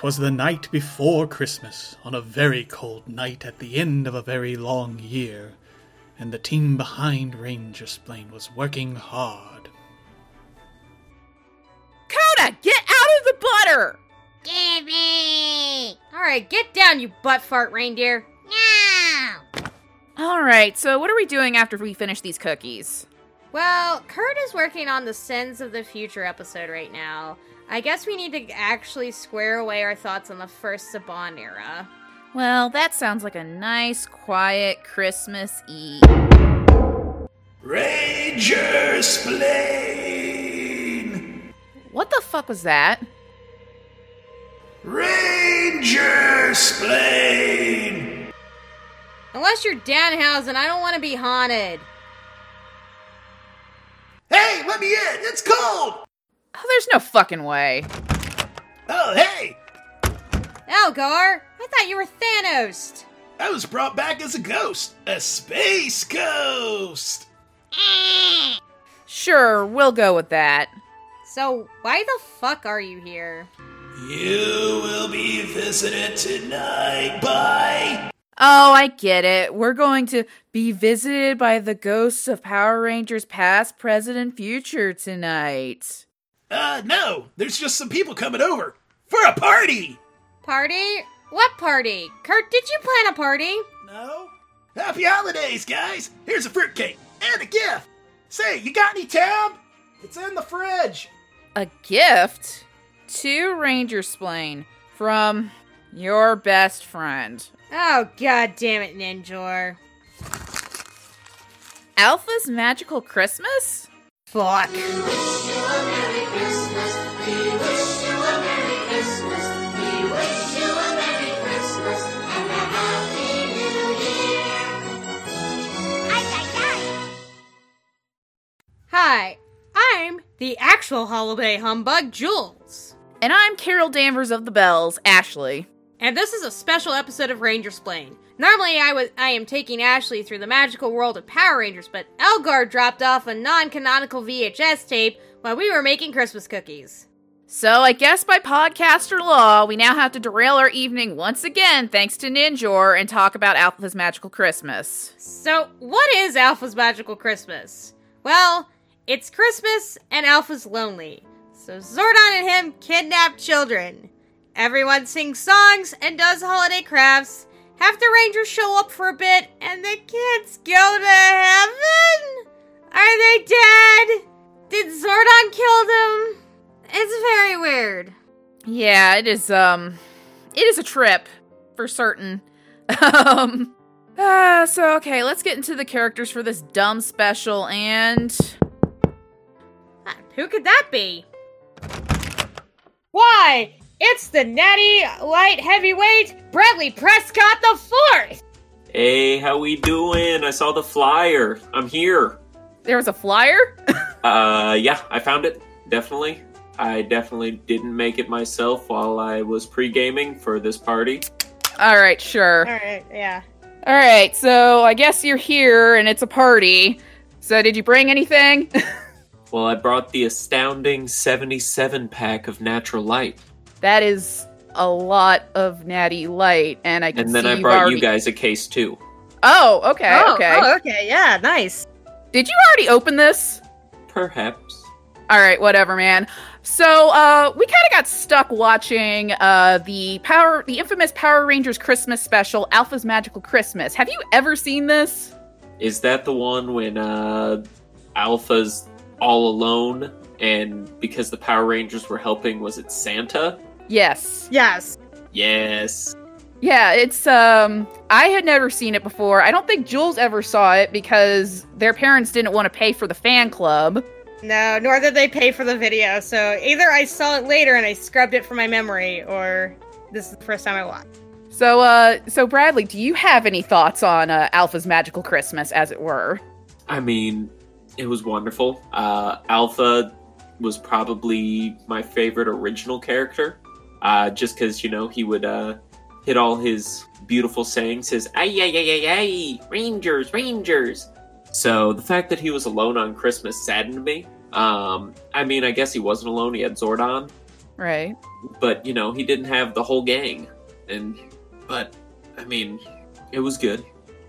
'Twas the night before Christmas, on a very cold night at the end of a very long year, and the team behind Ranger Splain was working hard. Coda, get out of the butter! Give me! Alright, get down, you butt fart reindeer. No! All right, so what are we doing after we finish these cookies? Well, Kurt is working on the Sins of the Future episode right now. I guess we need to actually square away our thoughts on the first Saban era. Well, that sounds like a nice, quiet Christmas Eve. Ranger Splain! What the fuck was that? Ranger Splain! Unless you're Danhausen, I don't want to be haunted. Hey, let me in! It's cold! Oh, there's no fucking way. Oh, hey! Elgar, I thought you were Thanos. I was brought back as a ghost. A space ghost! Sure, we'll go with that. So, why the fuck are you here? You will be visited tonight by. Oh, I get it. We're going to be visited by the ghosts of Power Rangers past, present, and future tonight. Uh, no, there's just some people coming over for a party! Party? What party? Kurt, did you plan a party? No? Happy holidays, guys! Here's a fruitcake and a gift! Say, you got any tab? It's in the fridge. A gift to Ranger Splain from your best friend. Oh, god damn it, Ninjor. Alpha's Magical Christmas? Fuck. Hi, I'm the actual holiday humbug, Jules. And I'm Carol Danvers of the Bells, Ashley. And this is a special episode of Ranger Splain. Normally I was I am taking Ashley through the magical world of Power Rangers, but Elgar dropped off a non-canonical VHS tape while we were making Christmas cookies. So I guess by podcaster law, we now have to derail our evening once again thanks to Ninjor and talk about Alpha's Magical Christmas. So, what is Alpha's Magical Christmas? Well, it's Christmas and Alpha's lonely. So Zordon and him kidnap children. Everyone sings songs and does holiday crafts. Have the Rangers show up for a bit and the kids go to heaven? Are they dead? Did Zordon kill them? It's very weird. Yeah, it is um it is a trip for certain. um uh, so okay, let's get into the characters for this dumb special and Who could that be? Why? It's the natty light heavyweight Bradley Prescott the Fourth. Hey, how we doing? I saw the flyer. I'm here. there was a flyer? Uh, yeah, I found it. Definitely. I definitely didn't make it myself while I was pre-gaming for this party. All right, sure. All right, yeah. All right, so I guess you're here and it's a party. So did you bring anything? Well, I brought the astounding 77 pack of natural light. That is a lot of natty light and I can And then see I you've brought already... you guys a case too. Oh, okay, oh, okay. oh, okay, yeah, nice. Did you already open this? Perhaps. All right, whatever, man. So, uh, we kind of got stuck watching uh the Power, the infamous Power Rangers Christmas special, Alpha's Magical Christmas. Have you ever seen this? Is that the one when uh Alpha's all alone and because the Power Rangers were helping was it Santa? Yes. Yes. Yes. Yeah, it's um I had never seen it before. I don't think Jules ever saw it because their parents didn't want to pay for the fan club. No, nor did they pay for the video. So either I saw it later and I scrubbed it from my memory, or this is the first time I watched. So uh so Bradley, do you have any thoughts on uh, Alpha's Magical Christmas as it were? I mean, it was wonderful. Uh, Alpha was probably my favorite original character, uh, just because you know he would uh, hit all his beautiful sayings, his "ay ay ay ay ay, Rangers, Rangers." So the fact that he was alone on Christmas saddened me. Um, I mean, I guess he wasn't alone. He had Zordon, Right. but you know he didn't have the whole gang and but i mean it was good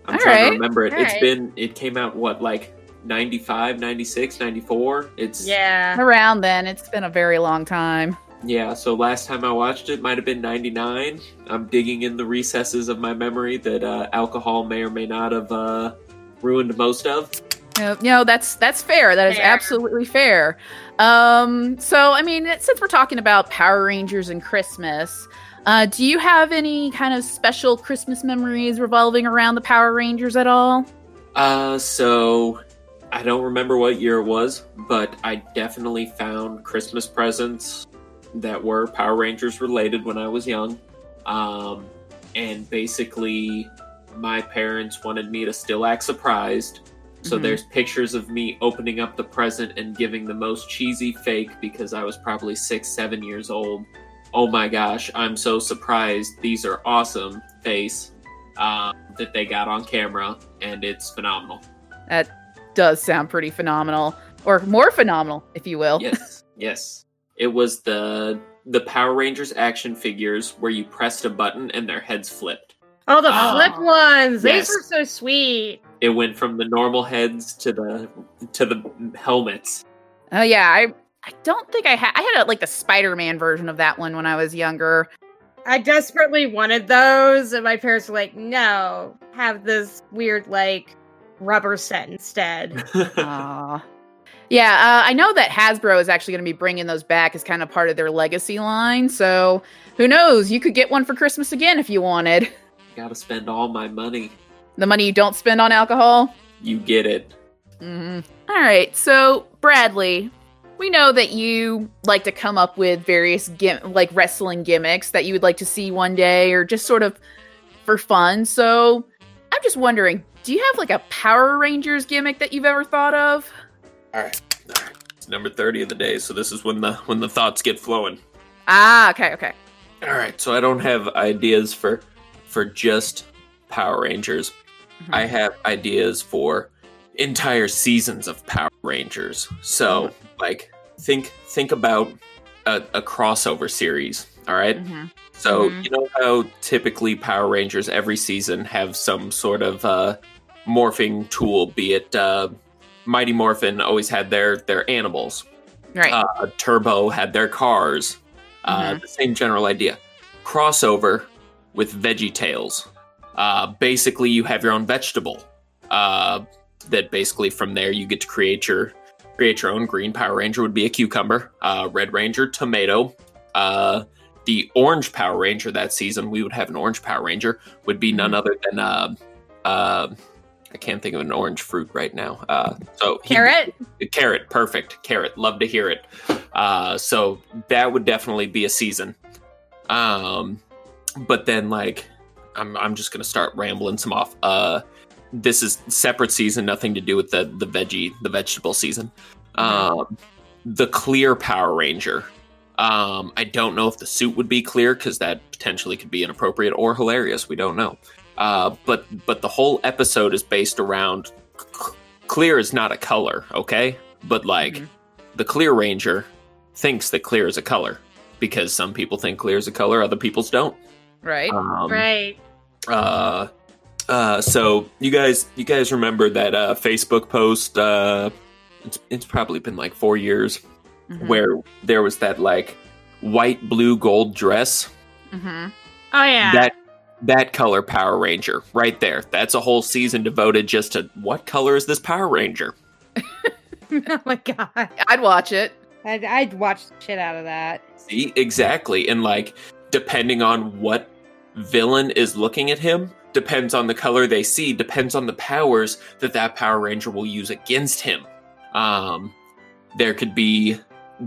i'm All trying right, to remember it all It's right. been it came out what like 95 96 94 it's Yeah. Around then, it's been a very long time. Yeah so last time i watched it might have been 99 i'm digging in the recesses of my memory that uh, alcohol may or may not have uh, ruined most of No, no, that's that's fair. That is Fair. absolutely fair. Um, so I mean, since we're talking about Power Rangers and Christmas, uh, do you have any kind of special Christmas memories revolving around the Power Rangers at all? Uh, so I don't remember what year it was, but I definitely found Christmas presents that were Power Rangers related when I was young. Um, and basically, my parents wanted me to still act surprised. So Mhm. there's pictures of me opening up the present and giving the most cheesy fake because I was probably six, seven years old. Oh my gosh, I'm so surprised. These are awesome face um, that they got on camera, and it's phenomenal. That does sound pretty phenomenal, or more phenomenal, if you will. Yes, yes. It was the the Power Rangers action figures where you pressed a button and their heads flipped. Oh, the Ah. flip ones. Yes. These were so sweet. It went from the normal heads to the to the helmets. Oh yeah, I I don't think I had I had a, like the Spider-Man version of that one when I was younger. I desperately wanted those, and my parents were like, no, have this weird, like, rubber set instead. Aw. Yeah, uh, I know that Hasbro is actually going to be bringing those back as kind of part of their legacy line. So who knows? You could get one for Christmas again if you wanted. Gotta spend all my money. The money you don't spend on alcohol. You get it. hmm All right, so Bradley, we know that you like to come up with various gim- like wrestling gimmicks that you would like to see one day, or just sort of for fun. So I'm just wondering, do you have like a Power Rangers gimmick that you've ever thought of? All right. All right. It's number 30 of the day, so this is when the when the thoughts get flowing. Ah, okay, okay. All right, so I don't have ideas for for just Power Rangers. Mhm. I have ideas for entire seasons of Power Rangers. So, like think think about a, a crossover series, all right? Mhm. So, Mhm. you know how typically Power Rangers every season have some sort of uh morphing tool, be it uh Mighty Morphin always had their their animals Right. uh, Turbo had their cars. Uh, The same general idea. Crossover with Veggie Tales. Uh, basically, you have your own vegetable. Uh, that basically from there you get to create your create your own. Green Power Ranger would be a cucumber. Uh, Red Ranger, tomato. Uh, the Orange Power Ranger that season, we would have an Orange Power Ranger, would be none Mhm. other than uh, uh, I can't think of an orange fruit right now. Uh, so he- Carrot? carrot perfect carrot love to hear it. Uh so that would definitely be a season. Um but then like i'm i'm just gonna start rambling some off. Uh this is separate season nothing to do with the the veggie the vegetable season. Um the clear power ranger. Um i don't know if the suit would be clear because that potentially could be inappropriate or hilarious. We don't know uh but but the whole episode is based around c- clear is not a color, okay? But like Mhm. the clear ranger thinks that clear is a color because some people think clear is a color, other people's don't. right. Um, right. Uh, uh, so you guys, you guys remember that uh, Facebook post? Uh, it's it's probably been like four years Mhm. where there was that like white, blue, gold dress. Mhm. Oh, yeah. That that color Power Ranger right there. That's a whole season devoted just to what color is this Power Ranger? oh, my God. I'd watch it. I'd, I'd watch the shit out of that. See, exactly. And like, depending on what villain is looking at him, depends on the color they see, depends on the powers that that Power Ranger will use against him. Um, there could be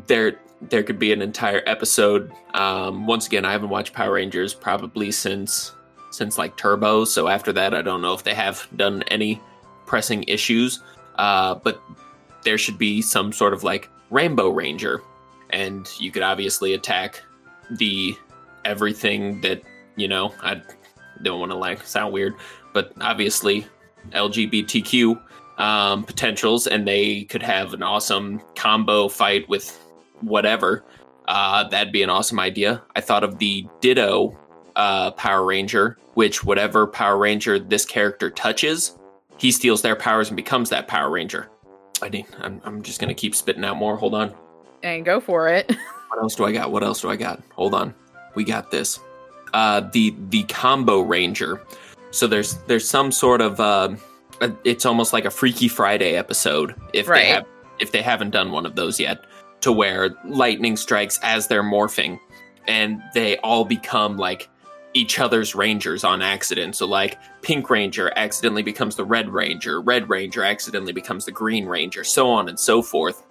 there there could be an entire episode. Um, once again, I haven't watched Power Rangers probably since since like Turbo. So after that, I don't know if they have done any pressing issues. Uh, but there should be some sort of like Rainbow Ranger and you could obviously attack the everything that you know i don't want to like sound weird but obviously lgbtq um, potentials and they could have an awesome combo fight with whatever Uh, that'd be an awesome idea. I thought of the Ditto uh, Power Ranger, which whatever Power Ranger this character touches, he steals their powers and becomes that Power Ranger. I need, I'm, I'm just gonna keep spitting out more. Hold on. And go for it. What else do I got? What else do I got? Hold on. We got this. Uh, the the combo ranger. So there's there's some sort of uh, it's almost like a Freaky Friday episode if Right. they have if they haven't done one of those yet, to where lightning strikes as they're morphing, and they all become like each other's rangers on accident. So like Pink Ranger accidentally becomes the Red Ranger, Red Ranger accidentally becomes the Green Ranger, so on and so forth.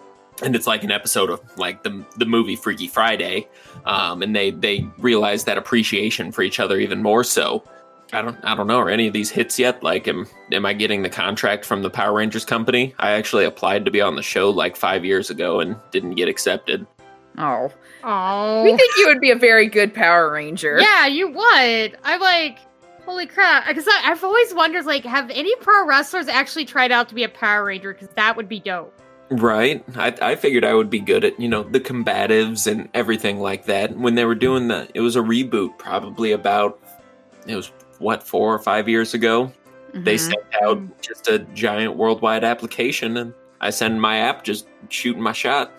And it's like an episode of like the the movie Freaky Friday, um, and they they realize that appreciation for each other even more so. I don't I don't know are any of these hits yet? Like am am I getting the contract from the Power Rangers company? I actually applied to be on the show like five years ago and didn't get accepted. Oh. Oh. We think you would be a very good Power Ranger. Yeah, you would. I'm like, holy crap. Because I've always wondered, like, have any pro wrestlers actually tried out to be a Power Ranger? Because that would be dope. Right. I, I figured I would be good at, you know, the combatives and everything like that. When they were doing the, it was a reboot probably about, it was what, four or five years ago. They Mhm. sent out just a giant worldwide application and I send my app just shooting my shot.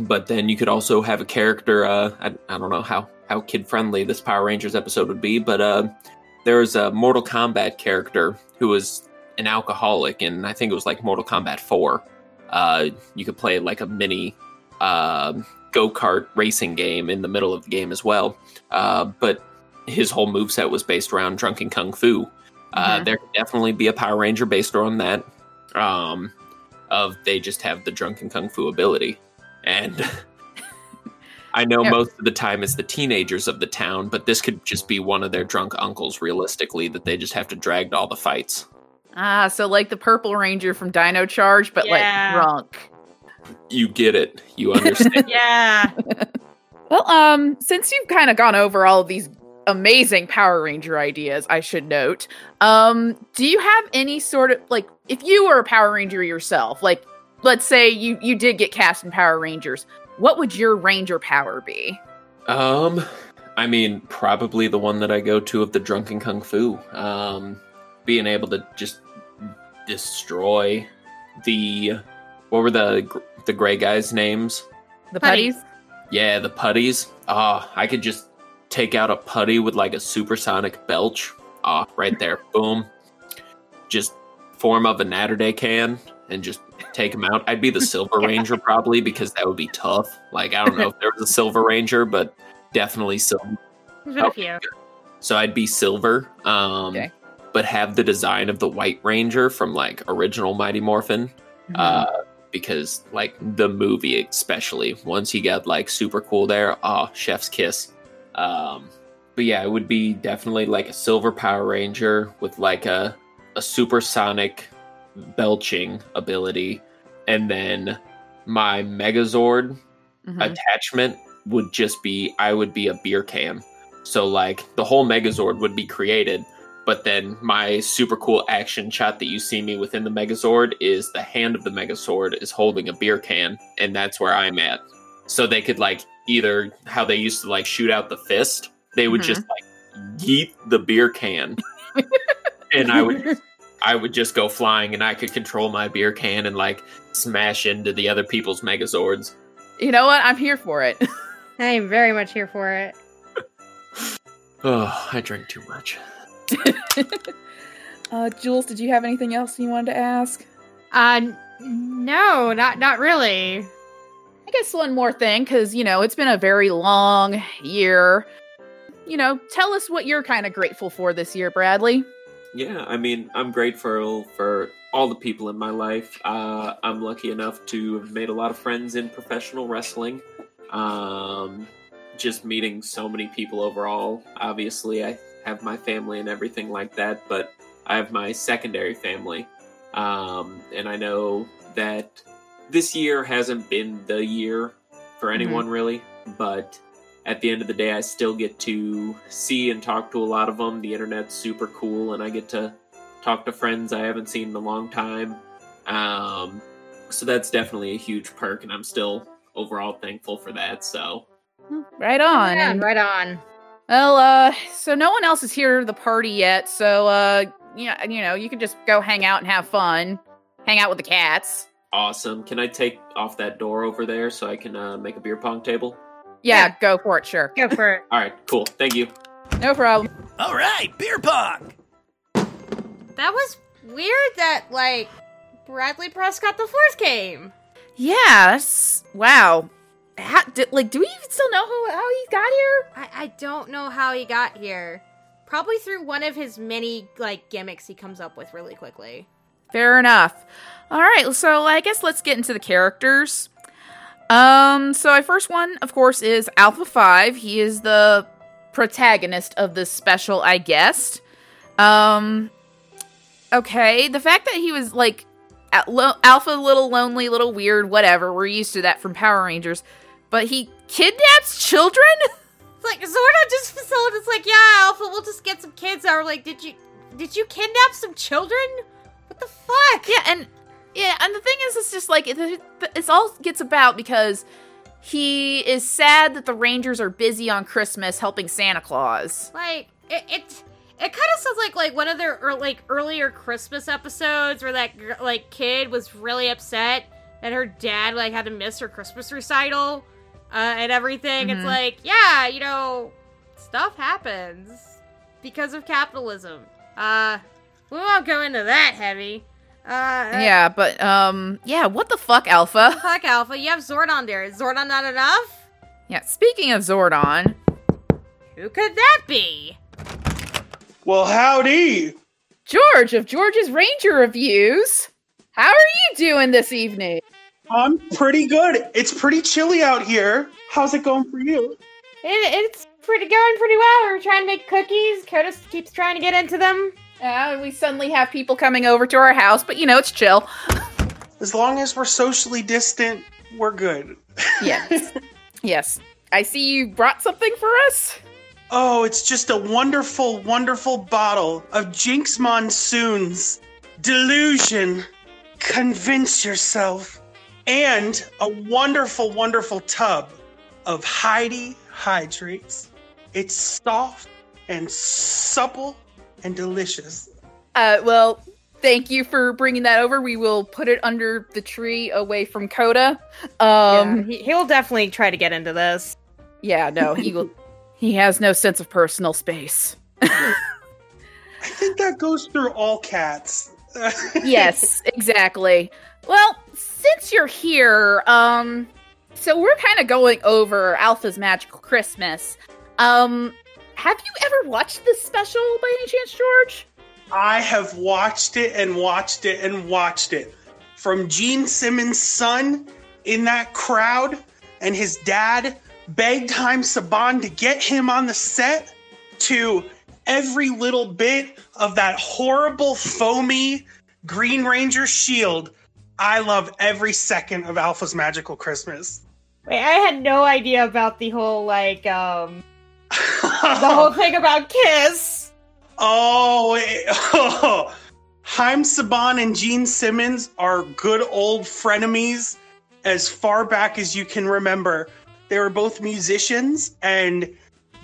But then you could also have a character, uh, I, I don't know how, how kid friendly this Power Rangers episode would be, but uh, there was a Mortal Kombat character who was an alcoholic, and I think it was like Mortal Kombat 4 uh, you could play like a mini uh, go kart racing game in the middle of the game as well. Uh, but his whole moveset was based around drunken kung fu. Uh, Mhm. There could definitely be a Power Ranger based on that. Um, of they just have the drunken kung fu ability, and I know Yeah. most of the time it's the teenagers of the town, but this could just be one of their drunk uncles. Realistically, that they just have to drag to all the fights. Ah, so like the Purple Ranger from Dino Charge, but Yeah. like drunk. You get it. You understand. Yeah. Well, um, since you've kind of gone over all of these amazing Power Ranger ideas, I should note, um, do you have any sort of like if you were a Power Ranger yourself, like let's say you you did get cast in Power Rangers, what would your Ranger power be? Um, I mean, probably the one that I go to of the drunken kung fu. Um, being able to just destroy the what were the the gray guys' names? The Putties. putties? Yeah, the putties. Ah, I could just take out a putty with like a supersonic belch. Ah, right there, boom. Just form of a Natty Daddy can and just take him out. I'd be the Silver Ranger probably because that would be tough. Like I don't know if there was a Silver Ranger, but definitely silver. There's been a few. So I'd be silver, um, Okay. but have the design of the White Ranger from like original Mighty Morphin, Mm-hmm. uh, because like the movie especially once he got like super cool there, oh chef's kiss. Um, but yeah, it would be definitely like a silver Power Ranger with like a a supersonic belching ability, and then my Megazord Mhm. attachment would just be I would be a beer can. So like the whole Megazord would be created, but then my super cool action shot that you see me within the Megazord is the hand of the Megazord is holding a beer can, and that's where I'm at. So they could like either how they used to like shoot out the fist, they would Mhm. just like yeet the beer can, and I would I would just go flying, and I could control my beer can and like smash into the other people's Megazords. You know what? I'm here for it. I'm very much here for it. Oh, I drink too much. uh, Jules, did you have anything else you wanted to ask? Uh, no, not not really. I guess one more thing, because, you know, it's been a very long year. You know, tell us what you're kind of grateful for this year, Bradley. Yeah, I mean, I'm grateful for all the people in my life. Uh, I'm lucky enough to have made a lot of friends in professional wrestling. Um, just meeting so many people overall. Obviously, I have my family and everything like that, but I have my secondary family. Um, and I know that this year hasn't been the year for anyone really, but at the end of the day, I still get to see and talk to a lot of them. The internet's super cool, and I get to talk to friends I haven't seen in a long time. Um, so that's definitely a huge perk, and I'm still overall thankful for that. So, Right on. Yeah, right on. Well, uh, so no one else is here to the party yet, so uh, yeah, you know, you can just go hang out and have fun, hang out with the cats. Awesome. Can I take off that door over there so I can uh, make a beer pong table? Yeah, Yeah. go for it, sure, Go for it. All right, cool. Thank you. no problem. All right, beer pong. That was weird that, like, Bradley Prescott the Fourth came. Yes. Wow. How, did, like, do we even still know who how he got here? I, I don't know how he got here. Probably through one of his many, like, gimmicks he comes up with really quickly. Fair enough. All right, so I guess let's get into the characters. Um, so our first one, of course, is Alpha Five. He is the protagonist of this special, I guessed. Um, okay, the fact that he was like lo- Alpha, little lonely, little weird, whatever. We're used to that from Power Rangers, but he kidnaps children. It's like Zordon just facilitates like, yeah, Alpha, we'll just get some kids. Are like, did you did you kidnap some children? What the fuck? Yeah, and yeah, and the thing is, it's just like it, it's all gets about because he is sad that the Rangers are busy on Christmas helping Santa Claus. Like it it, it kind of sounds like like one of their ear like earlier Christmas episodes where that like kid was really upset that her dad like had to miss her Christmas recital uh, and everything. It's Mhm. like yeah, you know, stuff happens because of capitalism. Uh, we won't go into that heavy. Uh, Yeah, but um, yeah, what the fuck, Alpha? Fuck Alpha, you have Zordon there. Is Zordon not enough? Yeah, speaking of Zordon, Who could that be? Well, howdy. George of George's Ranger Reviews. How are you doing this evening? I'm pretty good. It's pretty chilly out here. How's it going for you? It, it's pretty going pretty well. We're trying to make cookies. Curtis keeps trying to get into them. Uh, we suddenly have people coming over to our house, but you know it's chill. As long as we're socially distant, we're good. Yes, yes. I see you brought something for us. Oh, it's just a wonderful, wonderful bottle of Jinkx Monsoon's Delusion. Convince yourself. And a wonderful, wonderful tub of Heidi Hydrates. It's soft and supple and delicious. Uh, well, thank you for bringing that over. We will put it under the tree away from Coda. Um, he, he'll definitely try to get into this. yeah, no, he will. He has no sense of personal space. I think that goes through all cats. yes, exactly. Well, since you're here, um, so we're kind of going over Alpha's Magical Christmas. Um, have you ever watched this special by any chance, George? I have watched it and watched it and watched it. From Gene Simmons' son in that crowd and his dad begged Haim Saban to get him on the set to every little bit of that horrible foamy Green Ranger shield. I love every second of Alpha's Magical Christmas. Wait, I had no idea about the whole like um the whole thing about Kiss. Oh, it- oh. Haim Saban and Gene Simmons are good old frenemies as far back as you can remember. They were both musicians and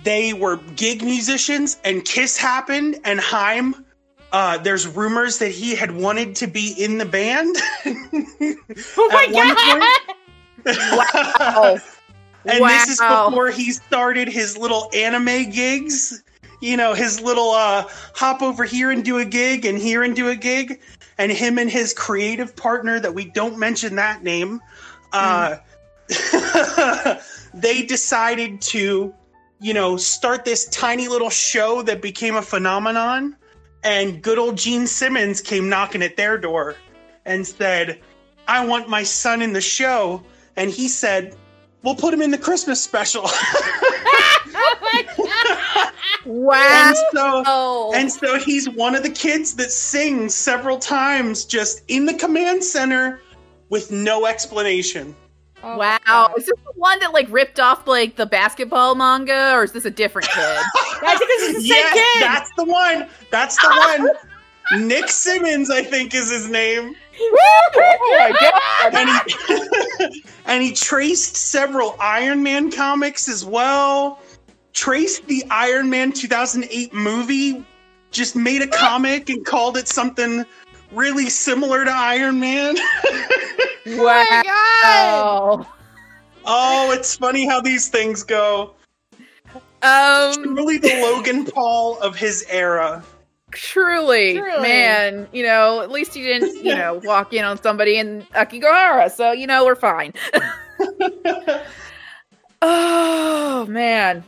they were gig musicians, and Kiss happened, and Haim. Uh, there's rumors that he had wanted to be in the band. Oh my At one god! Oh, and this is before he started his little anime gigs. You know, his little uh, hop over here and do a gig and here and do a gig. And him and his creative partner, that we don't mention that name, uh, they decided to, you know, start this tiny little show that became a phenomenon. And good old Gene Simmons came knocking at their door and said, I want my son in the show. And he said, We'll put him in the Christmas special. oh my god! wow. and so Oh, and so he's one of the kids that sings several times just in the command center with no explanation. Oh wow. God. Is this the one that like ripped off like the basketball manga, or is this a different kid? I think this is the same yes, kid. that's the one. That's the one. Nick Simmons, I think, is his name. Oh my god! and he and he traced several Iron Man comics as well. Traced the Iron Man 2008 movie, just made a comic and called it something really similar to Iron Man. Wow. oh, it's funny how these things go. Um, Really, the Logan Paul of his era. Truly, Truly. man. You know, at least you didn't, you know, walk in on somebody in Aokigahara, so you know we're fine. oh man.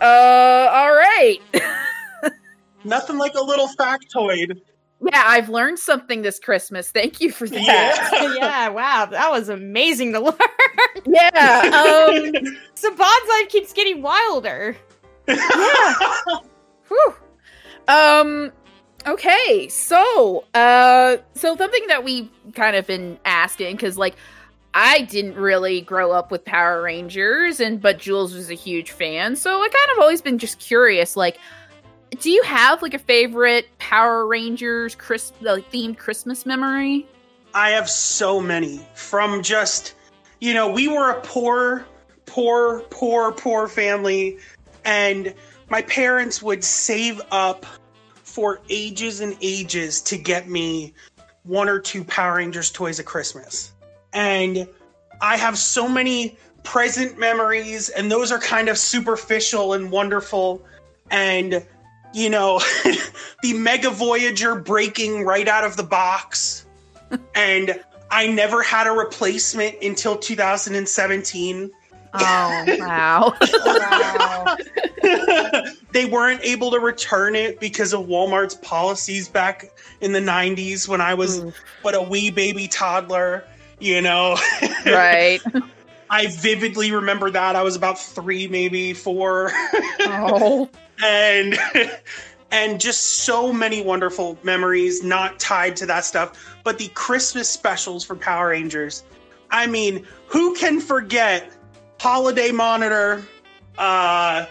Uh, all right. Nothing like a little factoid. yeah, I've learned something this Christmas. Thank you for that. Yeah. yeah, wow, that was amazing to learn. Yeah. Um, Saban's life keeps getting wilder. Yeah. Whew. Um okay, so uh so something that we kind of been asking cuz like I didn't really grow up with Power Rangers and but Jules was a huge fan. So I kind of always been just curious like do you have like a favorite Power Rangers Chris like themed Christmas memory? I have so many from just, you know, we were a poor, poor, poor, poor family, and my parents would save up for ages and ages to get me one or two Power Rangers toys at Christmas. And I have so many present memories, and those are kind of superficial and wonderful. And, you know, the Mega Voyager breaking right out of the box and I never had a replacement until 2017. Oh, wow. Wow. they weren't able to return it because of Walmart's policies back in the 90s when I was Oof. but a wee baby toddler, you know. right. I vividly remember that. I was about 3 maybe 4 Oh. and and just so many wonderful memories not tied to that stuff but the christmas specials for power rangers i mean who can forget holiday monitor uh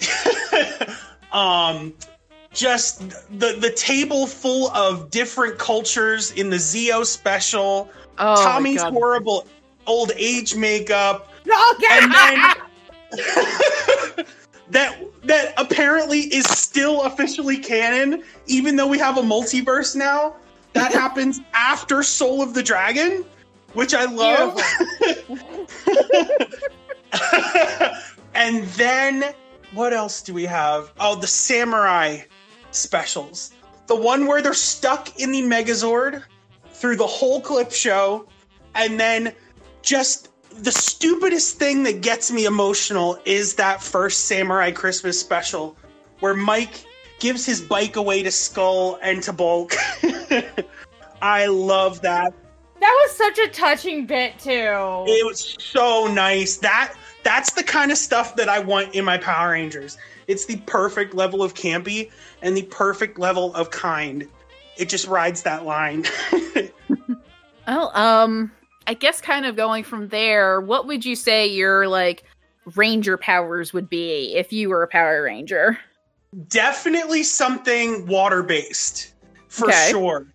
um just the the table full of different cultures in the zeo special. Oh, tommy's horrible old age makeup. Oh, and then that that apparently is still officially canon, even though we have a multiverse now. That happens after Soul of the Dragon, which I love. and then what else do we have? Oh, the samurai specials. The one where they're stuck in the Megazord through the whole clip show, and then just the stupidest thing that gets me emotional is that first Samurai Christmas special where Mike gives his bike away to Skull and to Bulk. I love that. That was such a touching bit too. It was so nice. That that's the kind of stuff that I want in my Power Rangers. It's the perfect level of campy and the perfect level of kind. It just rides that line. Well, um, I guess kind of going from there, what would you say your like ranger powers would be if you were a Power Ranger? Definitely something water based for Okay. sure.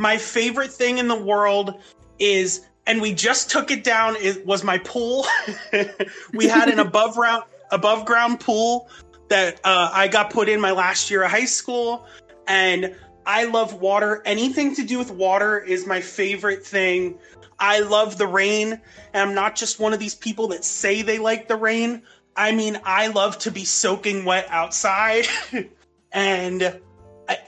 My favorite thing in the world is, and we just took it down. It was my pool. we had an above ground above ground pool that uh, I got put in my last year of high school, and I love water. Anything to do with water is my favorite thing. I love the rain, and I'm not just one of these people that say they like the rain. I mean, I love to be soaking wet outside and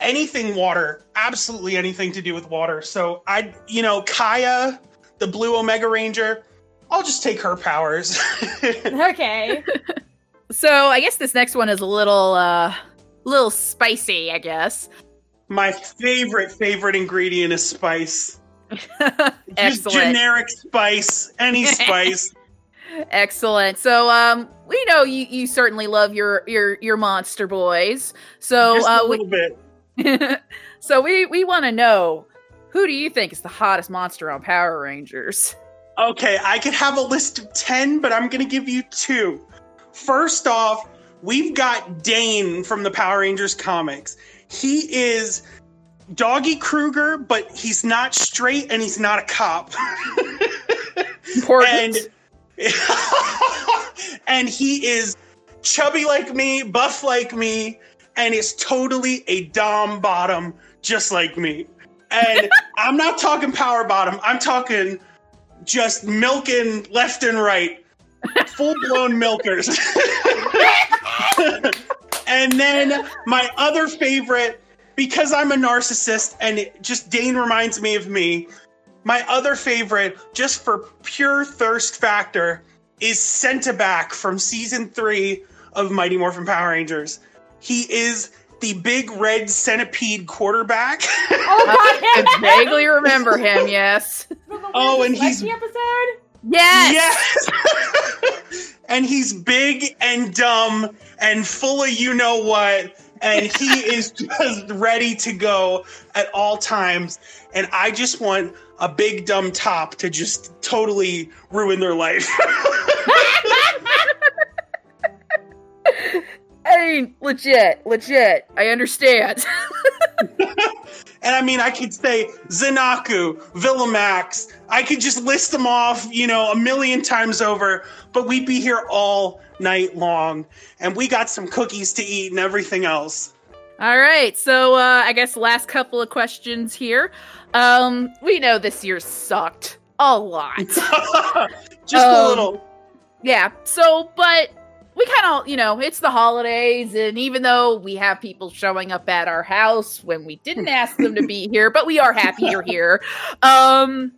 anything water, absolutely anything to do with water. So I, you know, Kaya, the blue Omega Ranger, I'll just take her powers. okay. So I guess this next one is a little uh little spicy, I guess. My favorite, favorite ingredient is spice. Just generic spice, any spice. Excellent. So um we know you you certainly love your your your monster boys. So just a uh little bit. So we we want to know who do you think is the hottest monster on Power Rangers? Okay, I could have a list of 10, but I'm going to give you two. First off, we've got Dane from the Power Rangers comics. He is Doggie Cruger, but he's not straight and he's not a cop. Important. and and he is chubby like me, buff like me, and is totally a dom bottom just like me. And I'm not talking power bottom. I'm talking just milking left and right, full blown milkers. and then my other favorite, because I'm a narcissist and it just Dane reminds me of me. My other favorite, just for pure thirst factor, is Centiback from season three of Mighty Morphin Power Rangers. He is the big red centipede quarterback. Oh, I vaguely remember him. Yes. oh, and he's episode. Yes. Yes. and he's big and dumb and full of you know what. And he is just ready to go at all times. And I just want a big dumb top to just totally ruin their life. I mean, legit, legit. I understand. And I mean, I could say Zen-Aku, Villamax. I could just list them off, you know, a million times over, but we'd be here all night long. And we got some cookies to eat and everything else. All right, so uh, I guess last couple of questions here. Um, we know this year sucked a lot. just a Um, little. yeah. So, but we kind of, you know, it's the holidays, and even though we have people showing up at our house when we didn't ask them to be here, but we are happy you're here. Um,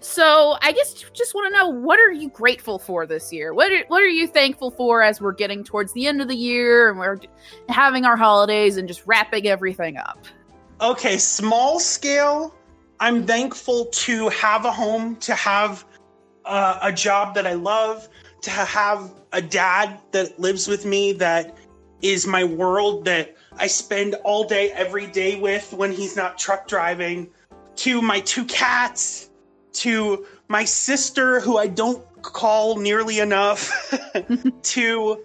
so I guess just want to know what are you grateful for this year? What are, what are you thankful for as we're getting towards the end of the year and we're having our holidays and just wrapping everything up? Okay, small scale. I'm thankful to have a home, to have uh, a job that I love, to have a dad that lives with me that is my world that I spend all day, every day with when he's not truck driving, to my two cats, to my sister who I don't call nearly enough, to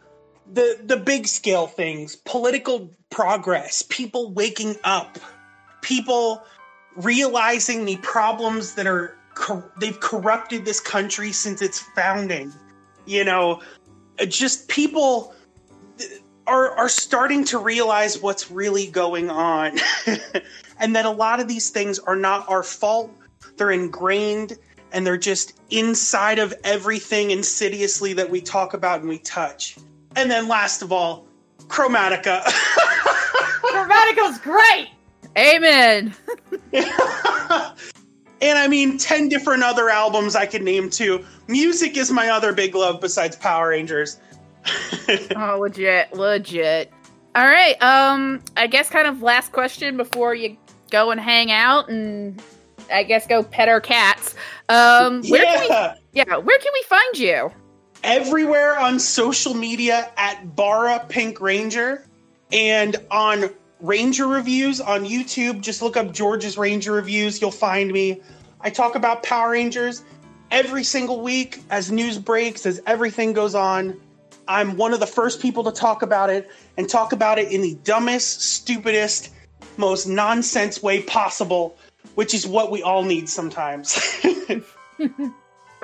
the the big scale things, political progress, people waking up, people realizing the problems that are they've corrupted this country since its founding. You know, just people are are starting to realize what's really going on, and that a lot of these things are not our fault. They're ingrained and they're just inside of everything insidiously that we talk about and we touch. And then last of all, Chromatica. Chromatica's great. Amen. and I mean, 10 different other albums I could name too. Music is my other big love besides Power Rangers. oh, legit, legit. All right. Um, I guess kind of last question before you go and hang out and I guess go pet our cats. Um, where can we, yeah. yeah, where can we find you? Everywhere on social media at Bara Pink Ranger and on Ranger Reviews on YouTube. Just look up George's Ranger Reviews. You'll find me. I talk about Power Rangers every single week as news breaks, as everything goes on. I'm one of the first people to talk about it and talk about it in the dumbest, stupidest, most nonsense way possible, which is what we all need sometimes.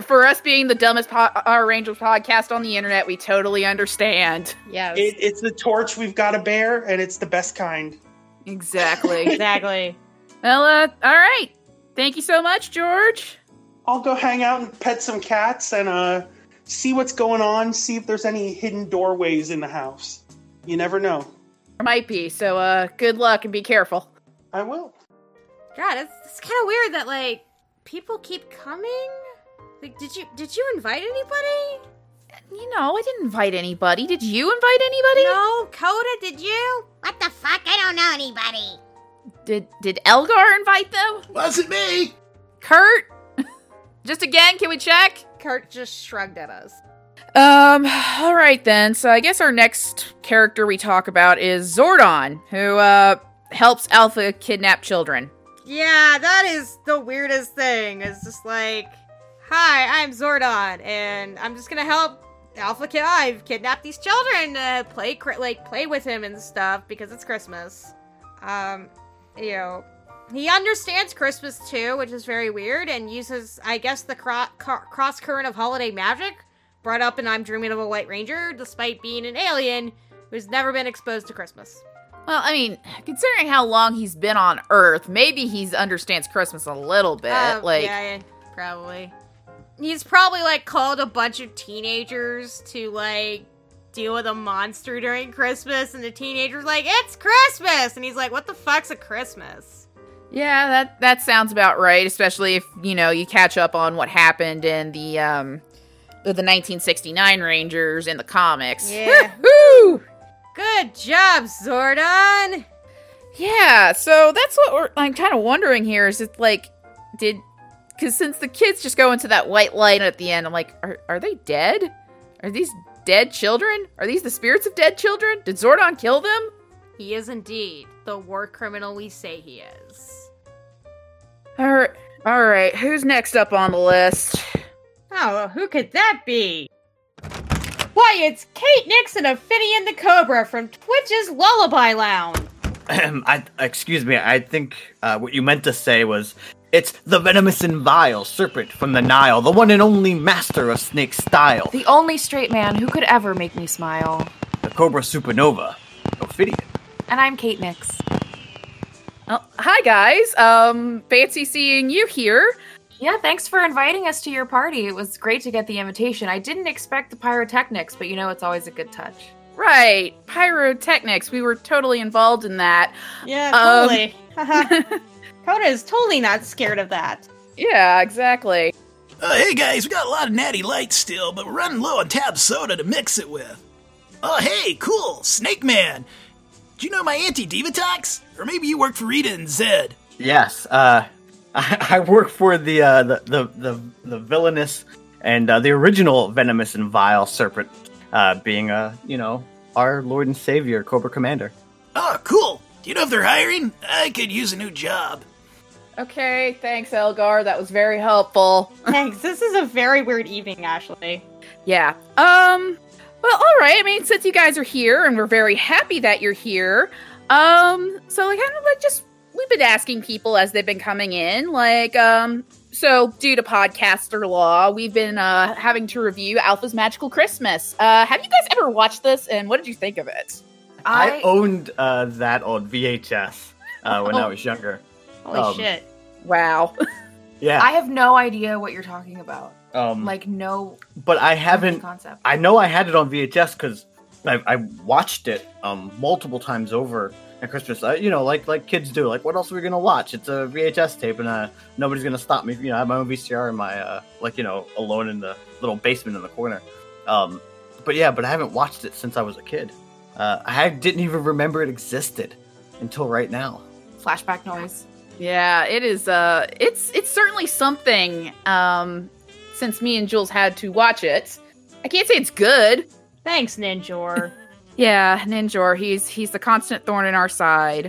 For us being the dumbest po- Power Rangers podcast on the internet, we totally understand. Yes. it, it's the torch we've got to bear, and it's the best kind. Exactly. exactly. well, uh, all right. Thank you so much, George. I'll go hang out and pet some cats and uh, see what's going on, see if there's any hidden doorways in the house. You never know. There might be, so uh, good luck and be careful. I will. God, it's, it's kind of weird that like people keep coming. Like, did you did you invite anybody? You know, I didn't invite anybody. Did you invite anybody? No, Coda, did you? What the fuck? I don't know anybody. Did Did Elgar invite them? Wasn't me. Kurt? Just again, can we check? Kurt just shrugged at us. Um, all right then. So I guess our next character we talk about is Zordon, who uh helps Alpha kidnap children. Yeah, that is the weirdest thing. It's just like, hi, I'm Zordon, and I'm just gonna help Alpha Kid. I've kidnapped these children to play, cri- like, play with him and stuff because it's Christmas. Um, you know, He understands Christmas too, which is very weird, and uses, I guess, the cro- cro- cross current of holiday magic brought up in I'm Dreaming of a White Ranger, despite being an alien who's never been exposed to Christmas. Well, I mean, considering how long he's been on Earth, maybe he understands Christmas a little bit. Uh, like, yeah, yeah, probably. He's probably like called a bunch of teenagers to like deal with a monster during Christmas, and the teenagers like, "It's Christmas," and he's like, "What the fuck's a Christmas?" Yeah, that that sounds about right. Especially if you know you catch up on what happened in the um the, the 1969 Rangers in the comics. Yeah. Woo! Good job, Zordon. Yeah, so that's what we're, I'm kind of wondering here. Is it like, did because since the kids just go into that white light at the end, I'm like, are are they dead? Are these dead children? Are these the spirits of dead children? Did Zordon kill them? He is indeed the war criminal we say he is. All right, all right. Who's next up on the list? Oh, who could that be? Why, it's Kate Nix and Ophidian the Cobra from Twitch's Lullaby Lounge. I, excuse me, I think uh, what you meant to say was it's the venomous and vile serpent from the Nile, the one and only master of snake style, The only straight man who could ever make me smile. the Cobra Supernova, Ophidian. And I'm Kate Nix. Oh, hi guys. Um, fancy seeing you here. Yeah, thanks for inviting us to your party. It was great to get the invitation. I didn't expect the pyrotechnics, but you know it's always a good touch. Right, pyrotechnics. We were totally involved in that. Yeah, Um, totally. Haha. Coda is totally not scared of that. Yeah, exactly. Uh, hey guys, we got a lot of natty lights still, but we're running low on tab soda to mix it with. Oh hey, cool, Snake Man. Do you know my Auntie Divatox? Or maybe you work for Rita and Zedd. Yes, uh, I, I work for the, uh, the, the, the, the villainous and uh, the original venomous and vile serpent, uh, being, uh, you know, our Lord and Savior, Cobra Commander. Oh, cool. Do you know if they're hiring? I could use a new job. Okay, thanks, Elgar. That was very helpful. Thanks. This is a very weird evening, Ashley. Yeah. Um. Well, all right. I mean, since you guys are here, and we're very happy that you're here. Um. So, like, kind of like just we've been asking people as they've been coming in, like, um. So, due to podcaster law, we've been uh having to review Alpha's Magical Christmas. Uh, have you guys ever watched this, and what did you think of it? I, I, owned uh, that on VHS uh, when I Oh. was younger. Holy Um, shit. Wow. Yeah, I have no idea what you're talking about. Um, Like, no but I haven't. concept. I know I had it on VHS because I, I watched it um, multiple times over at Christmas. Uh, you know, like like kids do. Like, what else are we gonna watch? It's a VHS tape, and uh, nobody's gonna stop me. You know, I have my own VCR in my uh, like you know alone in the little basement in the corner. Um, but yeah, but I haven't watched it since I was a kid. Uh, I didn't even remember it existed until right now. Flashback noise. Yeah, it is. Uh, it's it's certainly something. Um, since me and Jules had to watch it, I can't say it's good. Thanks, Ninjor. Yeah, Ninjor, he's he's the constant thorn in our side.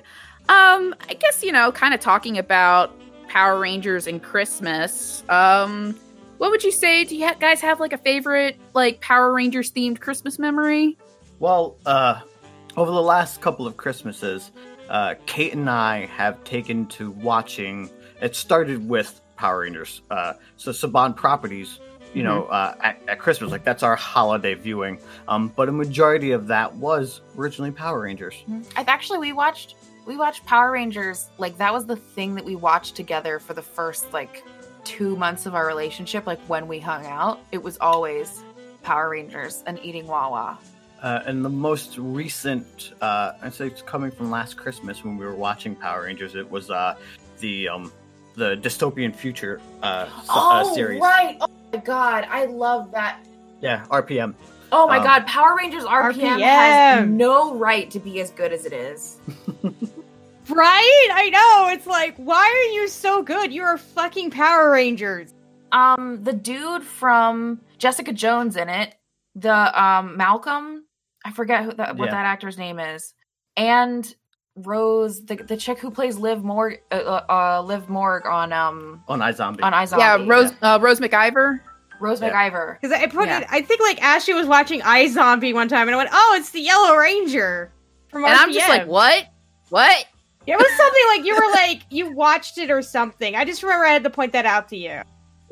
Um, I guess you know, kind of talking about Power Rangers and Christmas. Um, what would you say? Do you ha- guys have like a favorite like Power Rangers themed Christmas memory? Well, uh, over the last couple of Christmases, uh, Kate and I have taken to watching. It started with Power Rangers, uh, so Saban Properties. You know, uh, at, at Christmas, like that's our holiday viewing. Um, but a majority of that was originally Power Rangers. I've actually, we watched, we watched Power Rangers. Like, that was the thing that we watched together for the first, like, two months of our relationship. Like, when we hung out, it was always Power Rangers and eating Wawa. Uh, and the most recent, uh, I'd say it's coming from last Christmas when we were watching Power Rangers. It was uh, the um, the dystopian future uh, s- uh, series. Oh, right. Oh my god, I love that. Yeah, RPM. Oh my Um, god, Power Rangers RPM, has no right to be as good as it is. right? I know. It's like, why are you so good? You're fucking Power Rangers. Um, the dude from Jessica Jones in it, the um Malcolm, I forget who that, what Yeah. that actor's name is, and Rose, the the chick who plays Liv Morg, uh, uh, uh, Liv Morg on um on iZombie. on iZombie. yeah, Rose uh, Rose McIver. Rose Yeah. McIver. Because I put Yeah. it, I think like Ashley was watching iZombie one time and I went, oh, it's the Yellow Ranger from And I'm just like, what? What? It was something like you were like you watched it or something. I just remember I had to point that out to you.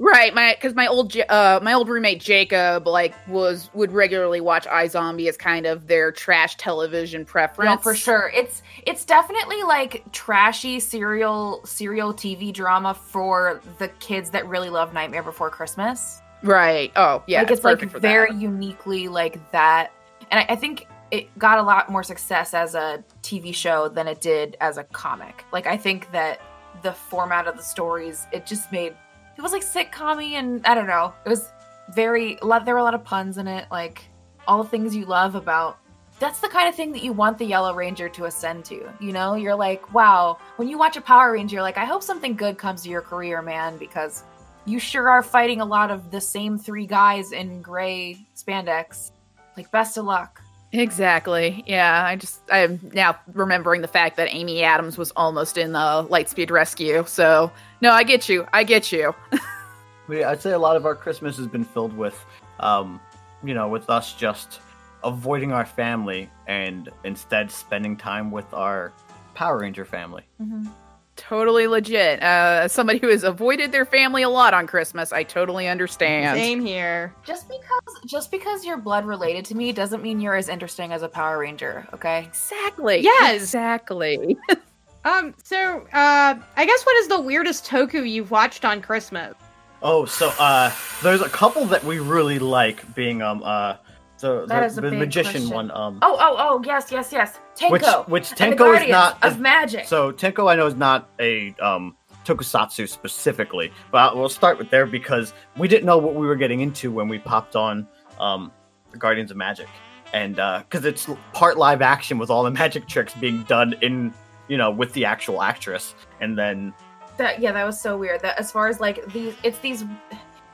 Right, my because my old uh my old roommate Jacob like was would regularly watch iZombie as kind of their trash television preference. No, for sure. It's it's definitely like trashy serial serial TV drama for the kids that really love Nightmare Before Christmas. Right. Oh yeah, like it's like for very uniquely like that, and I, I think it got a lot more success as a TV show than it did as a comic. Like I think that the format of the stories it just made it was like sitcom and I don't know. It was very. There were a lot of puns in it, like all the things you love about. That's the kind of thing that you want the Yellow Ranger to ascend to. You know, you're like, wow. When you watch a Power Ranger, you're like, I hope something good comes to your career, man, because you sure are fighting a lot of the same three guys in gray spandex. Like, best of luck. Exactly. Yeah, I just I'm now remembering the fact that Amy Adams was almost in the Lightspeed Rescue. So no, I get you. I get you. I'd say a lot of our Christmas has been filled with, um, you know, with us just avoiding our family and instead spending time with our Power Ranger family. Totally legit. Uh, somebody who has avoided their family a lot on Christmas, I totally understand. Same here. Just because just because you're blood related to me doesn't mean you're as interesting as a Power Ranger, okay? Exactly. Yes. Exactly. Um. So, uh, I guess what is the weirdest Toku you've watched on Christmas? Oh, so uh, there's a couple that we really like being um uh, so That the, is a the big magician question. one um. Oh, oh, oh, yes, yes, yes. Tenko. Which which the Tenko is not of magic. So Tenko I know is not a um tokusatsu specifically, but we'll start with there because we didn't know what we were getting into when we popped on um the Guardians of Magic, and because it's part live action with all the magic tricks being done in you know with the actual actress, and then that yeah, that was so weird. That as far as like these, it's these.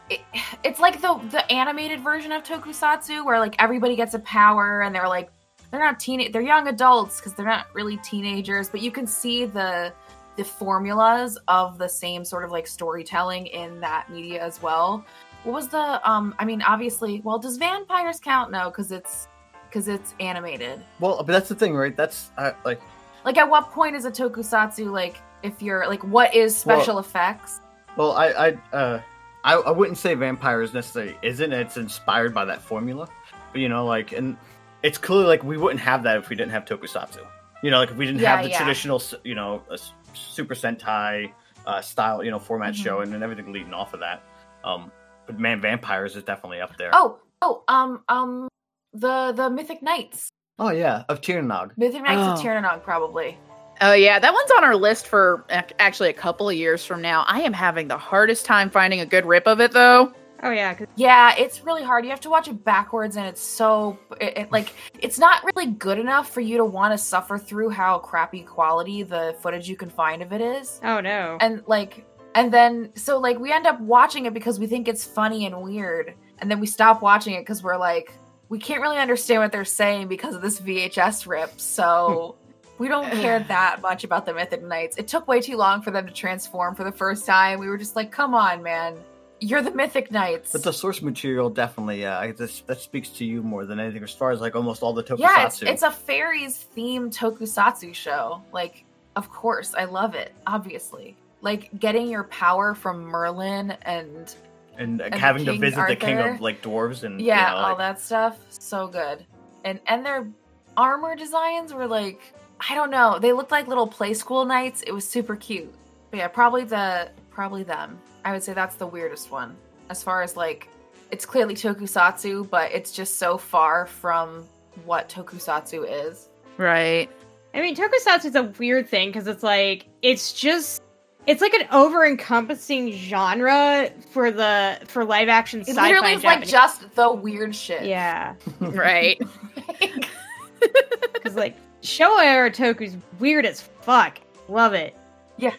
It, it's like the the animated version of tokusatsu where like everybody gets a power and they're like they're not teen they're young adults because they're not really teenagers but you can see the the formulas of the same sort of like storytelling in that media as well. What was the um i mean obviously well does vampires count? No because it's because it's animated. Well, but that's the thing, right? That's uh, like like at what point is a tokusatsu like if you're like what is special Well- effects? Well, I, I, uh, I, I wouldn't say vampires necessarily isn't. It's inspired by that formula, but you know, like, and it's clearly like we wouldn't have that if we didn't have Tokusatsu. You know, like if we didn't Yeah, have the yeah. traditional, you know, uh, Super Sentai uh, style, you know, format Mhm. show, and, then everything leading off of that. Um, but man, vampires is definitely up there. Oh, oh, um, um, the the Mystic Knights, oh yeah, of Tirnanog. Mystic Knights of Oh. Tir Na Nog, probably. Oh yeah, that one's on our list for actually a couple of years from now. I am having the hardest time finding a good rip of it though. Oh yeah. Yeah, it's really hard. You have to watch it backwards, and it's so it, it, like it's not really good enough for you to want to suffer through how crappy quality the footage you can find of it is. oh no. And like, and then so like we end up watching it because we think it's funny and weird, and then we stop watching it because we're like, we can't really understand what they're saying because of this VHS rip. So. We don't care that much about the Mystic Knights. It took way too long for them to transform for the first time. We were just like, come on, man. You're the Mystic Knights. But the source material definitely, yeah, this, that speaks to you more than anything. As far as like almost all the Tokusatsu. yeah, it's, it's a fairies themed tokusatsu show. Like, of course, I love it. Obviously, like getting your power from Merlin and and, uh, and the having to King visit the king of like dwarves and yeah, you know, all like- that stuff. So good. And and their armor designs were like, I don't know, they looked like little play school knights. It was super cute. But yeah, probably the probably them. I would say that's the weirdest one. As far as like, it's clearly tokusatsu, but it's just so far from what tokusatsu is. Right. I mean, tokusatsu is a weird thing because it's like it's just it's like an over-encompassing genre for the for live action It sci-fi. literally is like just the weird shit. yeah, Right. because like Showa era Toku's weird as fuck. Love it. Yeah.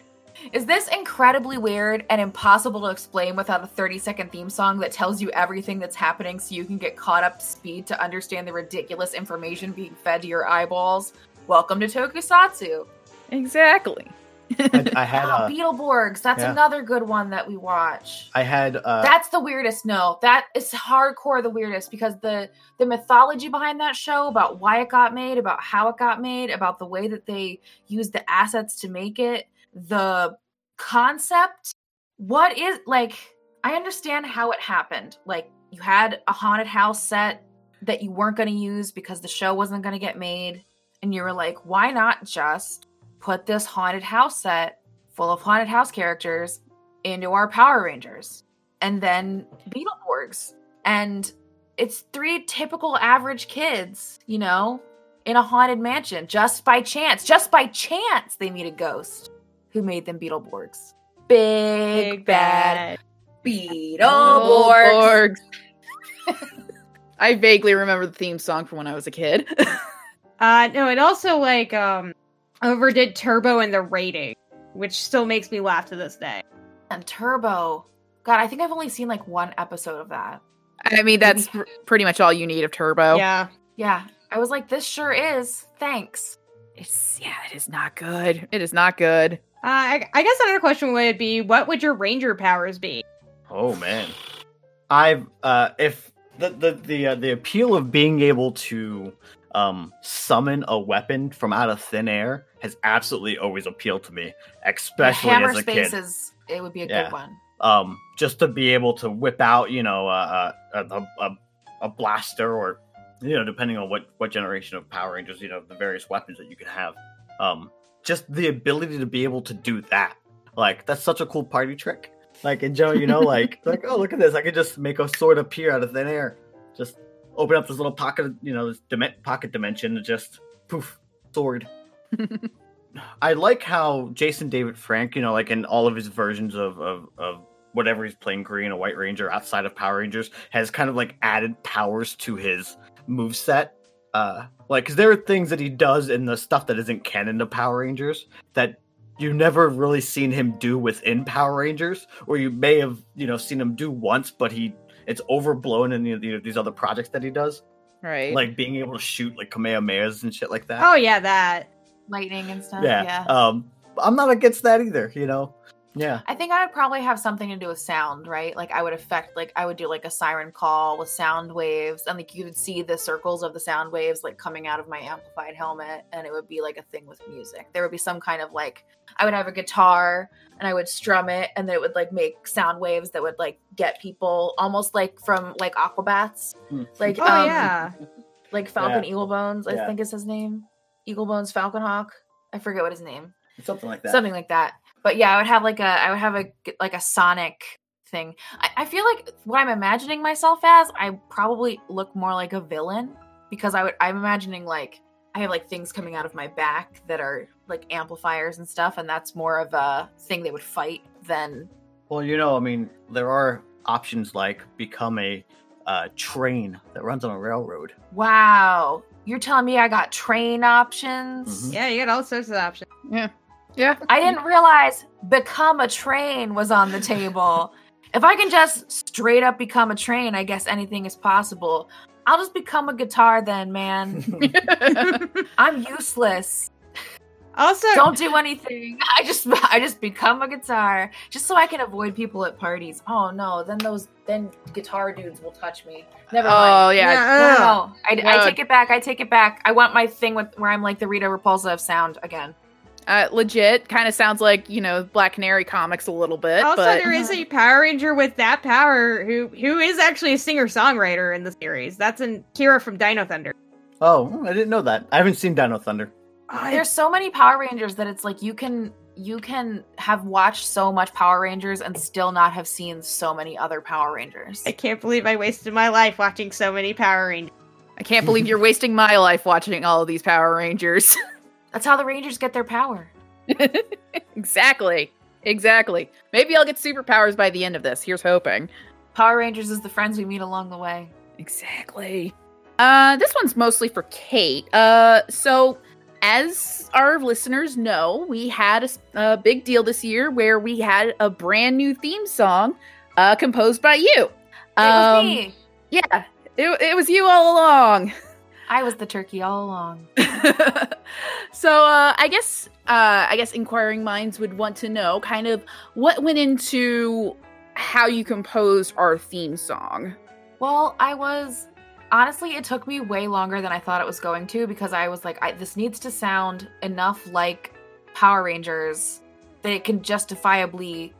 Is this incredibly weird and impossible to explain without a 30 second theme song that tells you everything that's happening so you can get caught up to speed to understand the ridiculous information being fed to your eyeballs? Welcome to Tokusatsu. Exactly. I, I had Oh, uh, Beetleborgs. That's yeah. another good one that we watch. I had uh, That's the weirdest. No, that is hardcore the weirdest because the the mythology behind that show about why it got made, about how it got made, about the way that they used the assets to make it, the concept. What is like? I understand how it happened. Like you had a haunted house set that you weren't going to use because the show wasn't going to get made, and you were like, why not just put this haunted house set full of haunted house characters into our Power Rangers and then Beetleborgs. And it's three typical average kids, you know, in a haunted mansion just by chance. Just by chance, they meet a ghost who made them Beetleborgs. Big, Big bad, bad. Beetleborgs. I vaguely remember the theme song from when I was a kid. Uh, no, it also like um overdid Turbo in the rating, which still makes me laugh to this day. And Turbo. God, I think I've only seen like one episode of that. I mean, that's pr- pretty much all you need of Turbo. Yeah. Yeah. I was like, this sure is. Thanks. It's yeah, it is not good. It is not good. Uh, I, I guess another question would be, what would your ranger powers be? Oh man, I've uh, if the the the uh, the appeal of being able to um summon a weapon from out of thin air has absolutely always appealed to me, especially Hammer as a Space kid. is it would be a Yeah. good one. Um, just to be able to whip out, you know, uh, a, a, a a blaster or you know, depending on what what generation of Power Rangers, you know, the various weapons that you can have. Um, just the ability to be able to do that, like that's such a cool party trick. Like in Joe, you know, like like oh look at this, I could just make a sword appear out of thin air. Just open up this little pocket, you know, this dim- pocket dimension and just poof, sword. I like how Jason David Frank, you know, like in all of his versions of of, of whatever he's playing Green or White Ranger outside of Power Rangers, has kind of like added powers to his move set. Uh, like, because there are things that he does in the stuff that isn't canon to Power Rangers that you never really seen him do within Power Rangers, or you may have, you know, seen him do once, but he it's overblown in you know, these other projects that he does, Right. like being able to shoot like Kamehamehas and shit like that. Oh yeah, that. Lightning and stuff. yeah. yeah. Um, I'm not against that either. You know. Yeah. I think I would probably have something to do with sound, right? Like I would affect, like I would do like a siren call with sound waves, and like you would see the circles of the sound waves like coming out of my amplified helmet, and it would be like a thing with music. There would be some kind of like I would have a guitar and I would strum it, and then it would like make sound waves that would like get people almost like from like Aquabats, Hmm. like Oh um, yeah. like Falcon Yeah. Eagle Bones. I Yeah. think is his name. Eagle Bones Falcon Hawk. I forget what his name Something like that. something like that but yeah i would have like a i would have a like a sonic thing I, I feel like what i'm imagining myself as i probably look more like a villain because i would i'm imagining like i have like things coming out of my back that are like amplifiers and stuff and that's more of a thing they would fight than Well, you know, I mean, there are options like become a uh, train that runs on a railroad. wow you're telling me i got train options Mhm. Yeah, you got all sorts of options. Yeah, yeah. I didn't realize become a train was on the table. if I can just straight up become a train, I guess anything is possible. I'll just become a guitar then, man. I'm useless. Also, Don't do anything. I just I just become a guitar just so I can avoid people at parties. Oh no, then those then guitar dudes will touch me. Never oh, mind. Oh yeah. No, no, no. I, No. I take it back. I take it back. I want my thing with where I'm like the Rita Repulsa of sound again. Uh, legit kind of sounds like you know Black Canary comics a little bit. also but there is a Power Ranger with that power who who is actually a singer songwriter in the series. That's an Kira from Dino Thunder. Oh, I didn't know that. I haven't seen Dino Thunder. There's so many Power Rangers that it's like you can you can have watched so much Power Rangers and still not have seen so many other Power Rangers. I can't believe I wasted my life watching so many Power Rangers. I can't believe you're wasting my life watching all of these Power Rangers. That's how the Rangers get their power. exactly. Exactly. Maybe I'll get superpowers by the end of this. Here's hoping. Power Rangers is the friends we meet along the way. Exactly. Uh, this one's mostly for Kate. Uh, so as our listeners know, we had a big deal this year where we had a brand new theme song, uh, composed by you. It was Um, me. Yeah, it, it was you all along. I was the turkey all along. so uh, I guess uh, I guess inquiring minds would want to know kind of what went into how you composed our theme song. Well, I was honestly, it took me way longer than I thought it was going to because I was like, I, this needs to sound enough like Power Rangers that it can justifiably,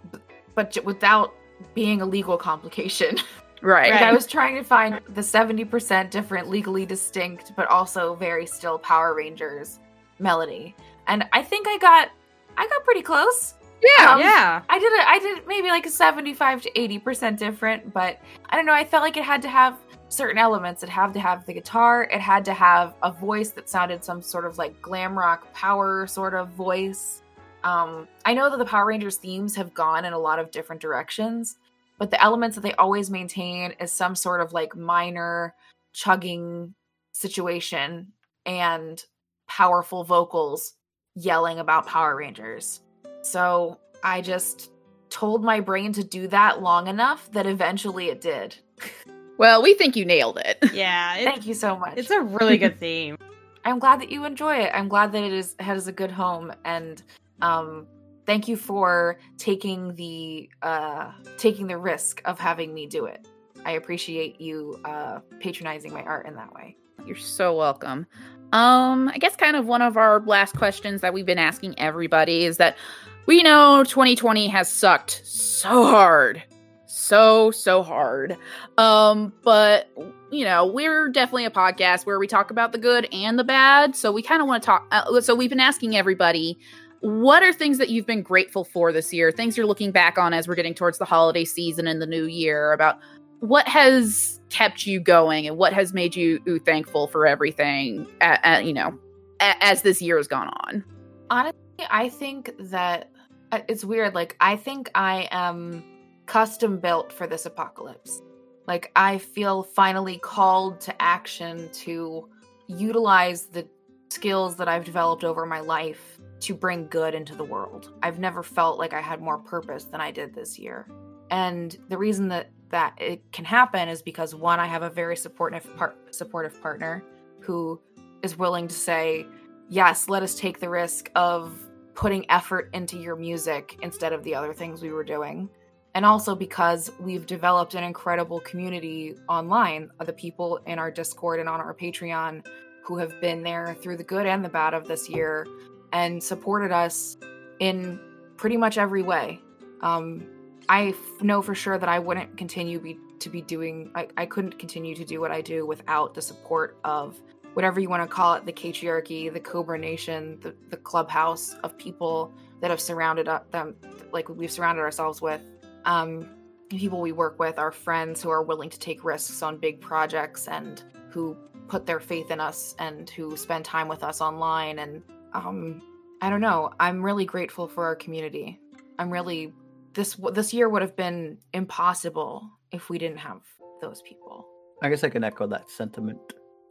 but without being a legal complication. Right. Like I was trying to find the 70% different, legally distinct, but also very still Power Rangers melody. And I think I got I got pretty close. Yeah. Um, yeah. I did a, I did maybe like a 75 to 80% different, but I don't know, I felt like it had to have certain elements. It had to have the guitar, it had to have a voice that sounded some sort of like glam rock power sort of voice. Um, I know that the Power Rangers themes have gone in a lot of different directions, but the elements that they always maintain is some sort of like minor chugging situation and powerful vocals yelling about Power Rangers. So I just told my brain to do that long enough that eventually it did. Well, we think you nailed it. Yeah. It, Thank you so much. it's a really good theme. I'm glad that you enjoy it. I'm glad that it is has a good home and um thank you for taking the uh taking the risk of having me do it. I appreciate you uh patronizing my art in that way. You're so welcome. Um, I guess kind of one of our last questions that we've been asking everybody is that we know 2020 has sucked so hard. So, so hard. Um, but you know, we're definitely a podcast where we talk about the good and the bad. So we kind of want to talk. Uh, so we've been asking everybody, what are things that you've been grateful for this year? Things you're looking back on as we're getting towards the holiday season and the new year about what has kept you going and what has made you thankful for everything at, at, you know as this year has gone on Honestly, I think that uh, it's weird. Like, I think I am custom built for this apocalypse. Like, I feel finally called to action to utilize the skills that I've developed over my life to bring good into the world. I've never felt like I had more purpose than I did this year. And the reason that that it can happen is because one, I have a very supportive par- supportive partner who is willing to say, yes, let us take the risk of putting effort into your music instead of the other things we were doing. And also because we've developed an incredible community online of the people in our Discord and on our Patreon who have been there through the good and the bad of this year and supported us in pretty much every way. Um, I f- know for sure that I wouldn't continue be, to be doing, I, I couldn't continue to do what I do without the support of whatever you want to call it the Catriarchy the cobra nation the, the clubhouse of people that have surrounded u- them like we've surrounded ourselves with um people we work with our friends who are willing to take risks on big projects and who put their faith in us and who spend time with us online and um i don't know i'm really grateful for our community i'm really this this year would have been impossible if we didn't have those people I guess I can echo that sentiment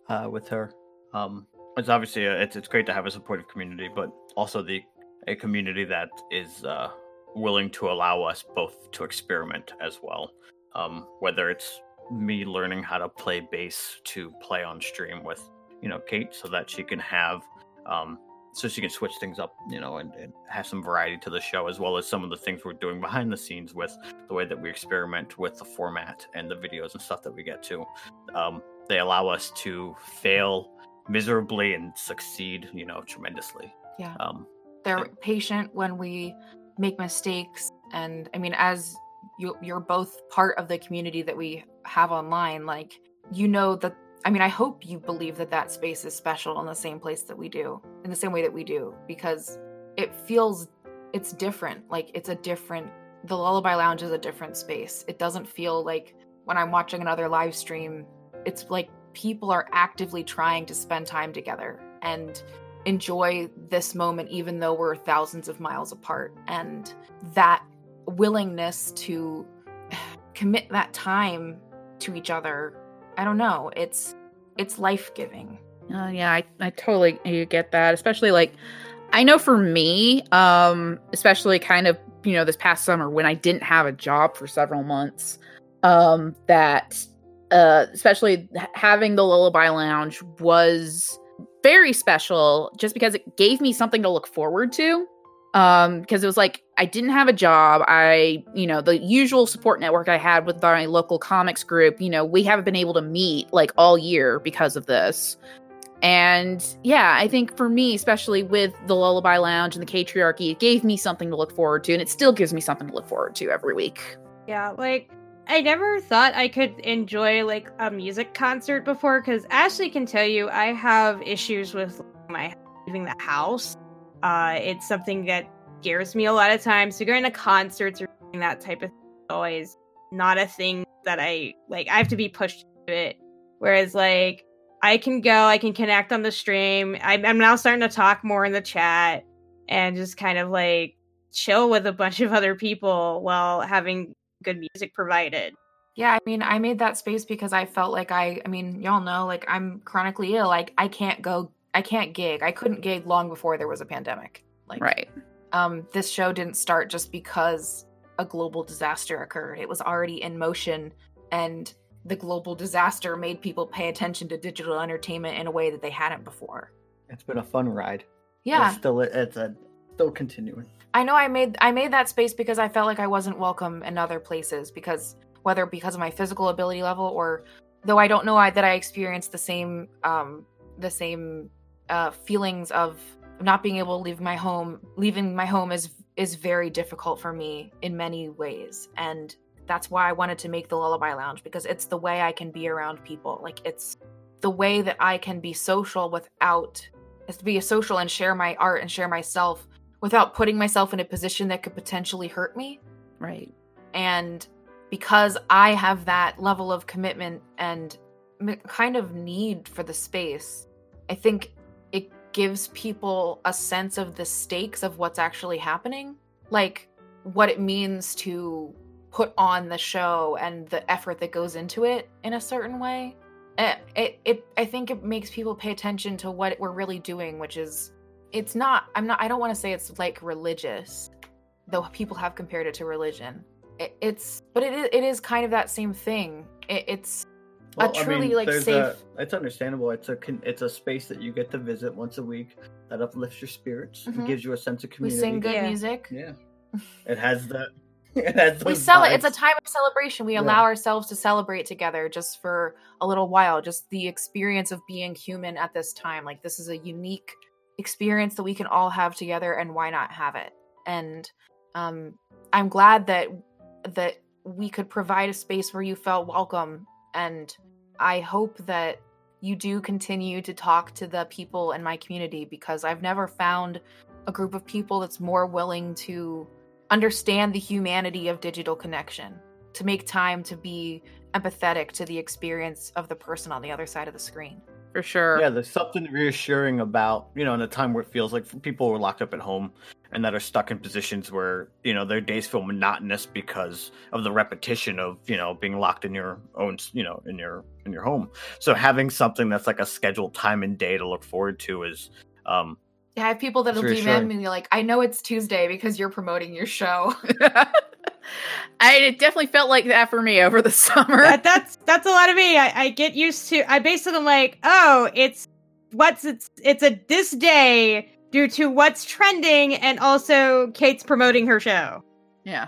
uh, with her. Um, it's obviously a, it's it's great to have a supportive community, but also the a community that is uh, willing to allow us both to experiment as well. Um, whether it's me learning how to play bass to play on stream with you know Kate, so that she can have um, so she can switch things up, you know, and, and have some variety to the show, as well as some of the things we're doing behind the scenes with the way that we experiment with the format and the videos and stuff that we get to. Um, they allow us to fail miserably and succeed, you know, tremendously. Yeah. Um, they're patient when we make mistakes and i mean as you you're both part of the community that we have online like you know that i mean i hope you believe that that space is special in the same place that we do in the same way that we do because it feels it's different like it's a different the lullaby lounge is a different space. It doesn't feel like when i'm watching another live stream it's like people are actively trying to spend time together and enjoy this moment even though we're thousands of miles apart. And that willingness to commit that time to each other i don't know it's it's life-giving Uh, yeah, I, I totally you get that. Especially like, I know for me, um, especially kind of you know this past summer when I didn't have a job for several months, um, that uh, especially having the Lullaby Lounge was very special just because it gave me something to look forward to. Um, because it was like I didn't have a job. I, you know, the usual support network I had with my local comics group, you know, we haven't been able to meet like all year because of this. And yeah, I think for me, especially with the Lullaby Lounge and the Catriarchy, it gave me something to look forward to, and it still gives me something to look forward to every week. Yeah, like I never thought I could enjoy like a music concert before because Ashley can tell you I have issues with my leaving the house. Uh, it's something that scares me a lot of times. So going to concerts or that type of thing is always not a thing that I like. I have to be pushed to it. Whereas like I can go, I can connect on the stream. I'm, I'm now starting to talk more in the chat and just kind of like chill with a bunch of other people while having good music provided. Yeah, I mean, I made that space because I felt like I, I mean, y'all know, like I'm chronically ill. Like I can't go, I can't gig. I couldn't gig long before there was a pandemic. Like, Right. um, this show didn't start just because a global disaster occurred. It was already in motion, and the global disaster made people pay attention to digital entertainment in a way that they hadn't before. It's been a fun ride. Yeah, It's still it's a still continuing. I know I made I made that space because I felt like I wasn't welcome in other places because whether because of my physical ability level or though I don't know I, that I experienced the same um the same uh feelings of not being able to leave my home leaving my home is is very difficult for me in many ways and that's why I wanted to make the lullaby lounge because it's the way I can be around people like it's the way that I can be social without is to be a social and share my art and share myself without putting myself in a position that could potentially hurt me. Right. And because I have that level of commitment and kind of need for the space, I think gives people a sense of the stakes of what's actually happening, like what it means to put on the show and the effort that goes into it in a certain way. It, it, it I think it makes people pay attention to what we're really doing, which is it's not i'm not i don't want to say it's like religious though people have compared it to religion it, it's but it is, it is kind of that same thing it, it's a truly like safe a- it's understandable. It's a con- it's a space that you get to visit once a week that uplifts your spirits. Mhm. It gives you a sense of community. we community. sing good Yeah. music Yeah, it has the. It has we those sell it it's a time of celebration we Yeah. allow ourselves to celebrate together just for a little while just the experience of being human at this time like this is a unique experience that we can all have together and why not have it and um i'm glad that that we could provide a space where you felt welcome and i hope that you do continue to talk to the people in my community because i've never found a group of people that's more willing to understand the humanity of digital connection to make time to be empathetic to the experience of the person on the other side of the screen For sure. Yeah, there's something reassuring about you know in a time where it feels like people were locked up at home and that are stuck in positions where you know their days feel monotonous because of the repetition of you know being locked in your own you know in your in your home. So having something that's like a scheduled time and day to look forward to is um Yeah, I have people that'll It's DM reassuring. me and you're like, I know it's Tuesday because you're promoting your show. I it definitely felt like that for me over the summer. that, that's that's a lot of me. I, I get used to. I basically am like, oh, it's what's it's it's a this day due to what's trending, and also Kate's promoting her show. yeah.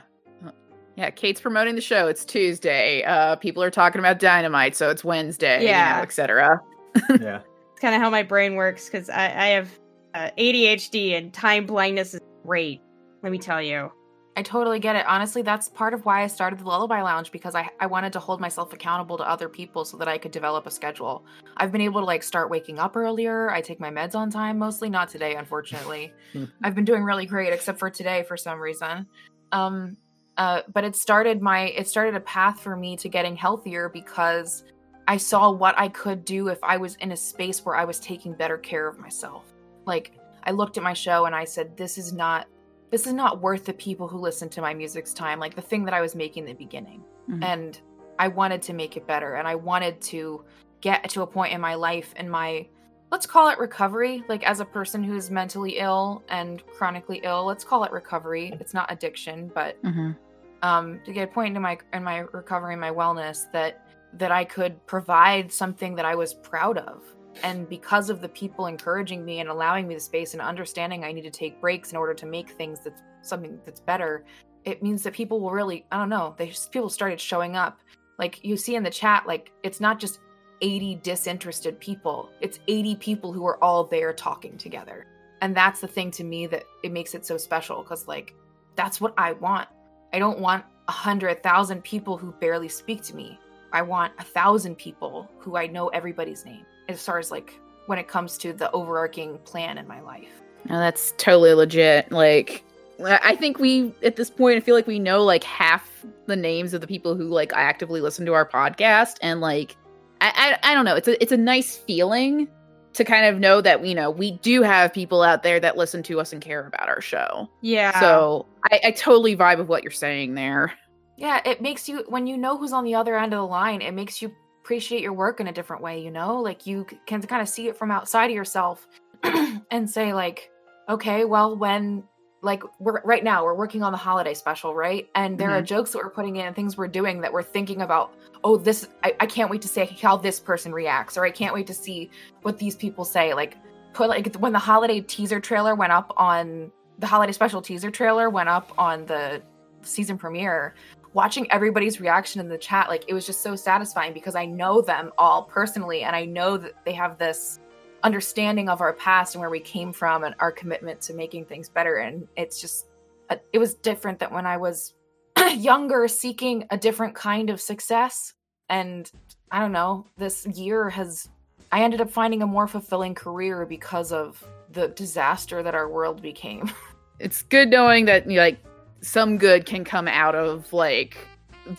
Yeah, Kate's promoting the show. It's Tuesday. Uh people are talking about dynamite, so it's Wednesday, Yeah. you know, etc. yeah. It's kind of how my brain works because I, I have uh, ADHD and time blindness is great. Let me tell you. I totally get it. Honestly, that's part of why I started the Lullaby Lounge because I, I wanted to hold myself accountable to other people so that I could develop a schedule. I've been able to like start waking up earlier. I take my meds on time mostly, not today, unfortunately. I've been doing really great except for today for some reason. Um uh but it started my it started a path for me to getting healthier because I saw what I could do if I was in a space where I was taking better care of myself. Like I looked at my show and I said this is not this is not worth the people who listen to my music's time like the thing that I was making in the beginning. Mhm. And I wanted to make it better and I wanted to get to a point in my life in my let's call it recovery like as a person who's mentally ill and chronically ill let's call it recovery it's not addiction but Mhm. um to get a point in my in my recovery and my wellness that that I could provide something that I was proud of. And because of the people encouraging me and allowing me the space and understanding I need to take breaks in order to make things that's something that's better, it means that people will really, I don't know, they just, people started showing up. Like you see in the chat, like it's not just 80 disinterested people, it's 80 people who are all there talking together. And that's the thing to me that it makes it so special because, like, that's what I want. I don't want a hundred thousand people who barely speak to me. I want a thousand people who I know everybody's name as far as like when it comes to the overarching plan in my life. No, that's totally legit. Like, I I think we at this point, I feel like we know like half the names of the people who like actively listen to our podcast, and like, I I, I don't know. It's a it's a nice feeling to kind of know that you know we do have people out there that listen to us and care about our show. Yeah. So I, I totally vibe with what you're saying there. Yeah, it makes you when you know who's on the other end of the line, it makes you appreciate your work in a different way, you know? Like you can kind of see it from outside of yourself and say like, okay, well when like we're right now we're working on the holiday special, right? And there are mm-hmm. jokes that we're putting in and things we're doing that we're thinking about, oh, this I, I can't wait to see how this person reacts, or I can't wait to see what these people say. Like put like when the holiday teaser trailer went up on the holiday special teaser trailer went up on the season premiere watching everybody's reaction in the chat like it was just so satisfying because i know them all personally and i know that they have this understanding of our past and where we came from and our commitment to making things better. And it's just uh, it was different than when i was younger seeking a different kind of success. And i don't know this year has i ended up finding a more fulfilling career because of the disaster that our world became. It's good knowing that like some good can come out of like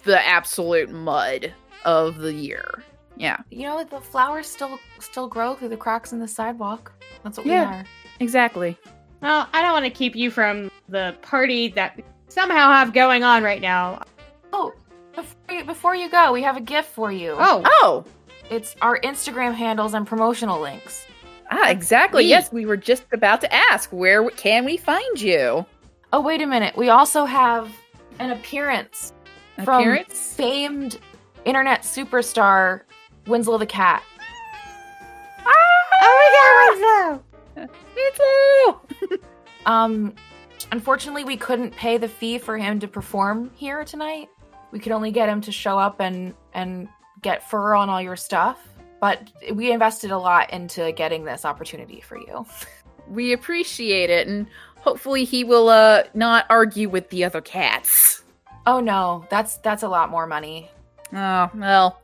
the absolute mud of the year. Yeah, you know the flowers still still grow through the cracks in the sidewalk that's what Yeah. we are exactly. Well, I don't want to keep you from the party that we somehow have going on right now. oh before you, before you go we have a gift for you Oh, Oh, it's our instagram handles and promotional links ah, exactly. neat. Yes, we were just about to ask where can we find you? Oh wait a minute we also have an appearance from Appearance? famed internet superstar winslow the cat oh my god, Winslow. It's Um, unfortunately, we couldn't pay the fee for him to perform here tonight. We could only get him to show up and and get fur on all your stuff. But we invested a lot into getting this opportunity for you. we appreciate it, and hopefully he will uh not argue with the other cats. Oh no, that's that's a lot more money. Oh well,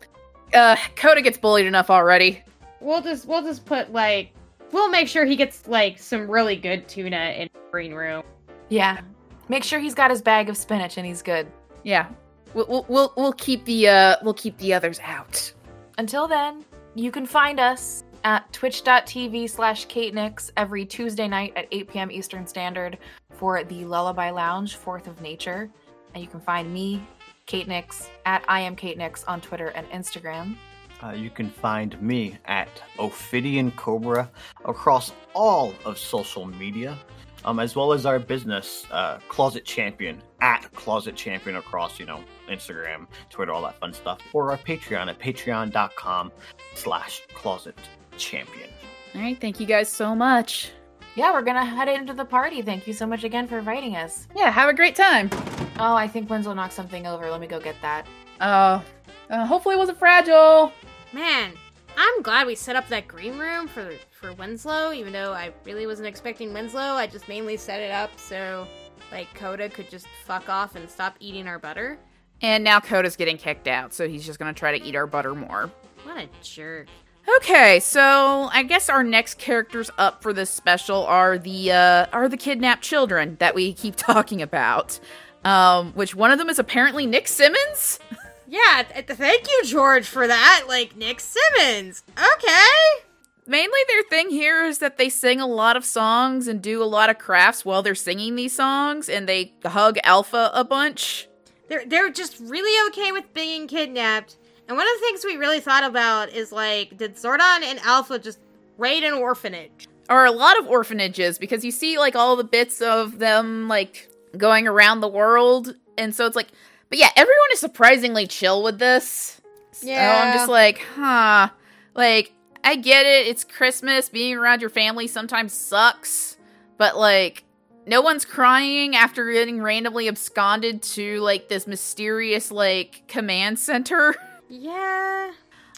uh, Coda gets bullied enough already. We'll just we'll just put like we'll make sure he gets like some really good tuna in the green room. Yeah. Make sure he's got his bag of spinach and he's good. Yeah, we'll we'll we'll, we'll keep the uh we'll keep the others out. Until then, you can find us at twitch.tv slash Kate Nix every Tuesday night at 8 p.m. Eastern Standard for the Lullaby Lounge, Fourth of Nature. And you can find me, Kate Nix, at I am Kate Nix on Twitter and Instagram. Uh, you can find me at Ophidian Cobra across all of social media, um, as well as our business, uh, Closet Champion, at Closet Champion across, you know, Instagram, Twitter, all that fun stuff, or our Patreon at patreon.com slash Closet Champion. All right, thank you guys so much. Yeah, we're gonna head into the party. Thank you so much again for inviting us. Yeah, have a great time. Oh, I think Winslow knocked something over. Let me go get that. Uh, uh hopefully it wasn't fragile. Man, I'm glad we set up that green room for for Winslow, even though I really wasn't expecting Winslow. I just mainly set it up so like Coda could just fuck off and stop eating our butter. And now Coda's getting kicked out, so he's just gonna try to eat our butter more. What a jerk. Okay, so I guess our next characters up for this special are the uh are the kidnapped children that we keep talking about. Um, which one of them is apparently Nick Simmons? Yeah, th- th- thank you, George, for that. Like Nick Simmons. Okay. Mainly their thing here is that they sing a lot of songs and do a lot of crafts while they're singing these songs, and they hug Alpha a bunch. They're they're just really okay with being kidnapped. And one of the things we really thought about is like, did Zordon and Alpha just raid an orphanage? Or a lot of orphanages because you see like all the bits of them like going around the world, and so it's like, but yeah, everyone is surprisingly chill with this. So I'm just like, huh. Like, I get it. It's Christmas. Being around your family sometimes sucks. But, like, no one's crying after getting randomly absconded to, like, this mysterious, like, command center. yeah.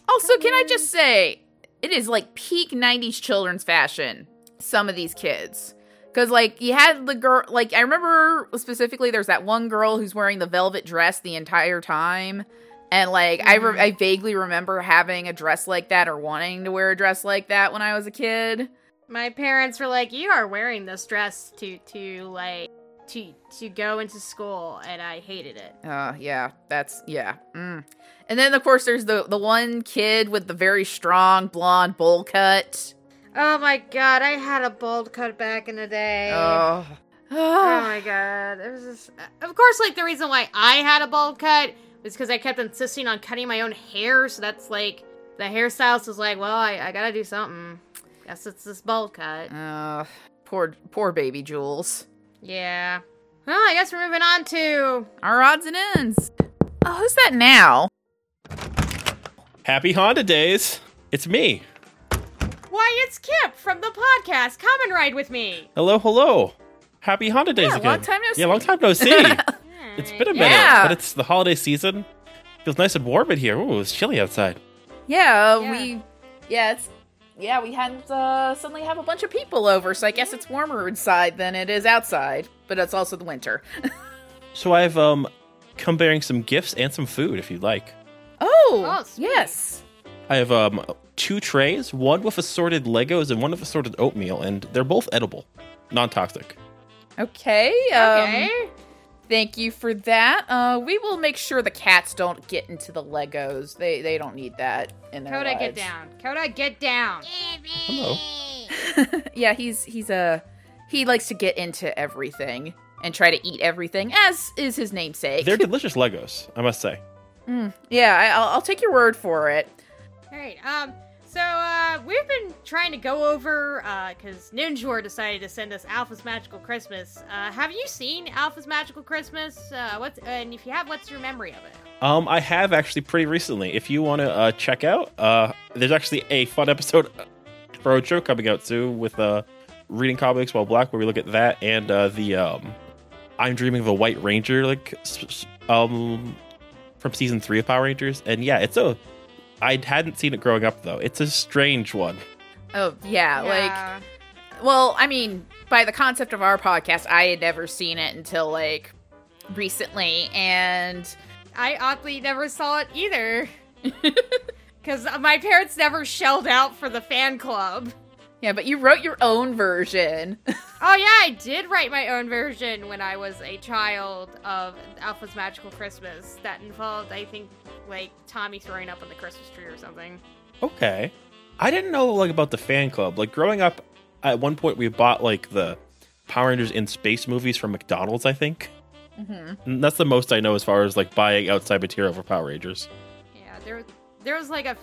Also, can I just say, it is like peak 90s children's fashion, some of these kids. Because, like, you had the girl, like, I remember specifically there's that one girl who's wearing the velvet dress the entire time. And, like, I, re- mm-hmm. I vaguely remember having a dress like that or wanting to wear a dress like that when I was a kid. My parents were like, "You are wearing this dress to to like to to go into school," and I hated it. Uh, yeah, that's, yeah. Mm. And then, of course, there's the, the one kid with the very strong blonde bowl cut. Oh my god, I had a bold cut back in the day. Oh. Oh my god. It was just Of course like the reason why I had a bold cut was because I kept insisting on cutting my own hair, so that's like the hairstylist was like, Well, I, I gotta do something. Guess it's this bold cut. Uh, poor, poor baby Jules. Yeah. Well, I guess we're moving on to Our odds and ends. Oh, who's that now? Happy Honda days. It's me. Why it's Kip from the podcast. Come and ride with me. Hello, hello. Happy Honda days Yeah, again. long time no Yeah, long time no see. it's been a minute, Yeah. but it's the holiday season. Feels nice and warm in here. Ooh, it's chilly outside. Yeah, Yeah. we. Yeah, it's. Yeah, we hadn't uh, suddenly have a bunch of people over, so I guess it's warmer inside than it is outside. But it's also the winter. So I've um come bearing some gifts and some food if you'd like. Oh, Oh, yes. I have um two trays, one with assorted Legos and one with assorted oatmeal, and they're both edible, non-toxic. Okay. Um, Okay. Thank you for that. Uh, we will make sure the cats don't get into the Legos. They they don't need that in their Coda, get down. Coda, get down. Hello. yeah, he's he's a he likes to get into everything and try to eat everything, as is his namesake. They're delicious Legos, I must say. Mm, yeah, I, I'll, I'll take your word for it. All right. Um. So uh, we've been trying to go over because Ninjor decided to send us Alpha's Magical Christmas. Uh, have you seen Alpha's Magical Christmas? Uh, what's and if you have, what's your memory of it? Um, I have actually pretty recently. If you want to uh, check out, uh, there's actually a fun episode for Ocho coming out soon with uh, reading comics while black, where we look at that and uh, the um, I'm dreaming of a White Ranger like um from season three of Power Rangers, and yeah, it's a I hadn't seen it growing up though. It's a strange one. Oh yeah, like well, I mean, by the concept of our podcast, I had never seen it until like recently, and I oddly never saw it either. Because my parents never shelled out for the fan club. Yeah, but you wrote your own version. Oh yeah, I did write my own version when I was a child of Alpha's Magical Christmas. That involved, I think, like Tommy throwing up on the Christmas tree or something. Okay. I didn't know like about the fan club. Like growing up, at one point we bought like the Power Rangers in space movies from McDonald's. I think hmm And that's the most I know as far as like buying outside material for Power Rangers. Yeah, there, there was like a,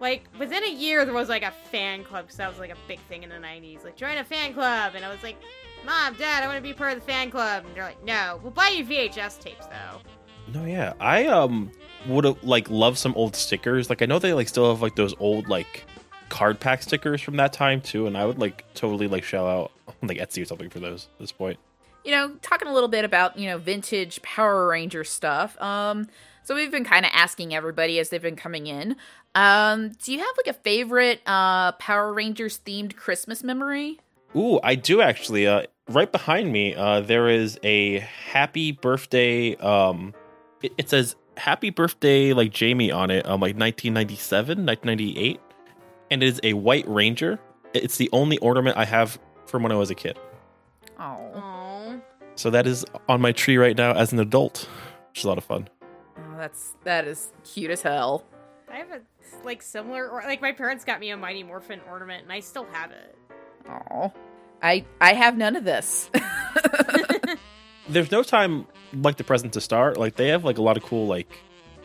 like within a year there was like a fan club because that was like a big thing in the '90s. Like join a fan club, and I was like, Mom, Dad, I want to be part of the fan club. And they're like, No, we'll buy you VHS tapes though. No, yeah, I um would have like loved some old stickers. Like I know they like still have like those old like card pack stickers from that time too, and I would like totally like shell out on, like Etsy or something for those at this point. you know, talking a little bit about, you know, vintage Power Ranger stuff. Um, so we've been kind of asking everybody as they've been coming in. Um, do you have like a favorite uh Power Rangers themed Christmas memory? Ooh, I do actually. Uh, right behind me, uh, there is a happy birthday. Um, it, it says happy birthday like Jamie on it. Um, like 1997, 1998, and it is a white ranger. It's the only ornament I have from when I was a kid. Oh, Oh, So that is on my tree right now as an adult, which is a lot of fun. That's that is cute as hell. I have a like similar, or like my parents got me a Mighty Morphin ornament, and I still have it. Oh, I I have none of this. There's no time like the present to start. Like they have like a lot of cool like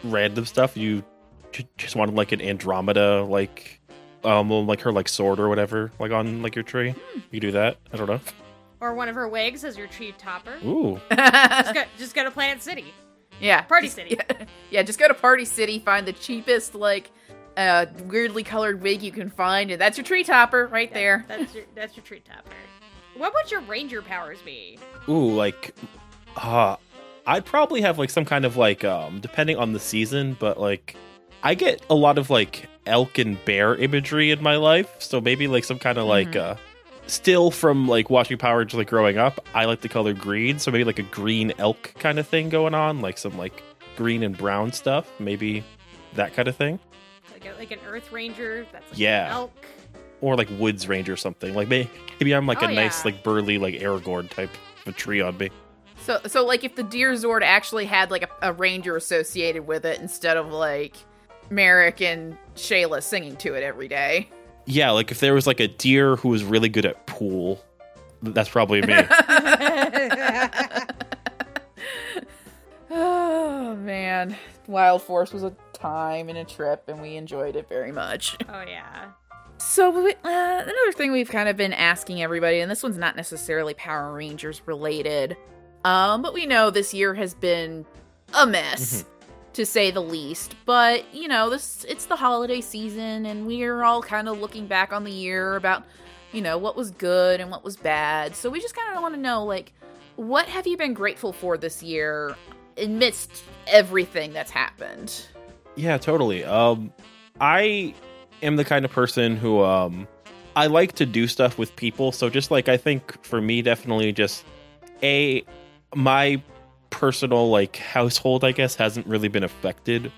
random stuff. You j- just wanted like an Astronema like um like her like sword or whatever like on like your tree. You do that. I don't know. Or one of her wigs as your tree topper. Ooh. Just go, just go to Planet City. Yeah. Party just- City. Yeah, yeah, just go to Party City, find the cheapest, like, uh, weirdly colored wig you can find, and that's your tree topper right there. That's your that's your tree topper. What would your ranger powers be? Ooh, like, uh, I'd probably have like some kind of like, um, depending on the season, but like, I get a lot of like elk and bear imagery in my life, so maybe like some kind of like, Mhm. uh, still from like watching Power Rangers like growing up. I like the color green, so maybe like a green elk kind of thing going on, like some like green and brown stuff, maybe that kind of thing, Like a, like an earth ranger that's like Yeah. an elk. or like woods ranger or something. Like maybe, maybe I'm like Oh, a nice like burly like Aragorn type of a tree on me. So, so like, if the Deer Zord actually had like a, a ranger associated with it instead of like Merrick and Shayla singing to it every day. Yeah, like if there was like a deer who was really good at pool, that's probably me. Oh man, Wild Force was a time and a trip, and we enjoyed it very much. Oh yeah. So we- uh, another thing we've kind of been asking everybody, and this one's not necessarily Power Rangers related, um, but we know this year has been a mess, to say the least. But you know, this it's the holiday season, and we're all kind of looking back on the year about you know what was good and what was bad. So we just kind of want to know, like, what have you been grateful for this year amidst everything that's happened? yeah, totally. Um, I am the kind of person who um, I like to do stuff with people. So just like I think for me, definitely just a my personal like household, I guess, hasn't really been affected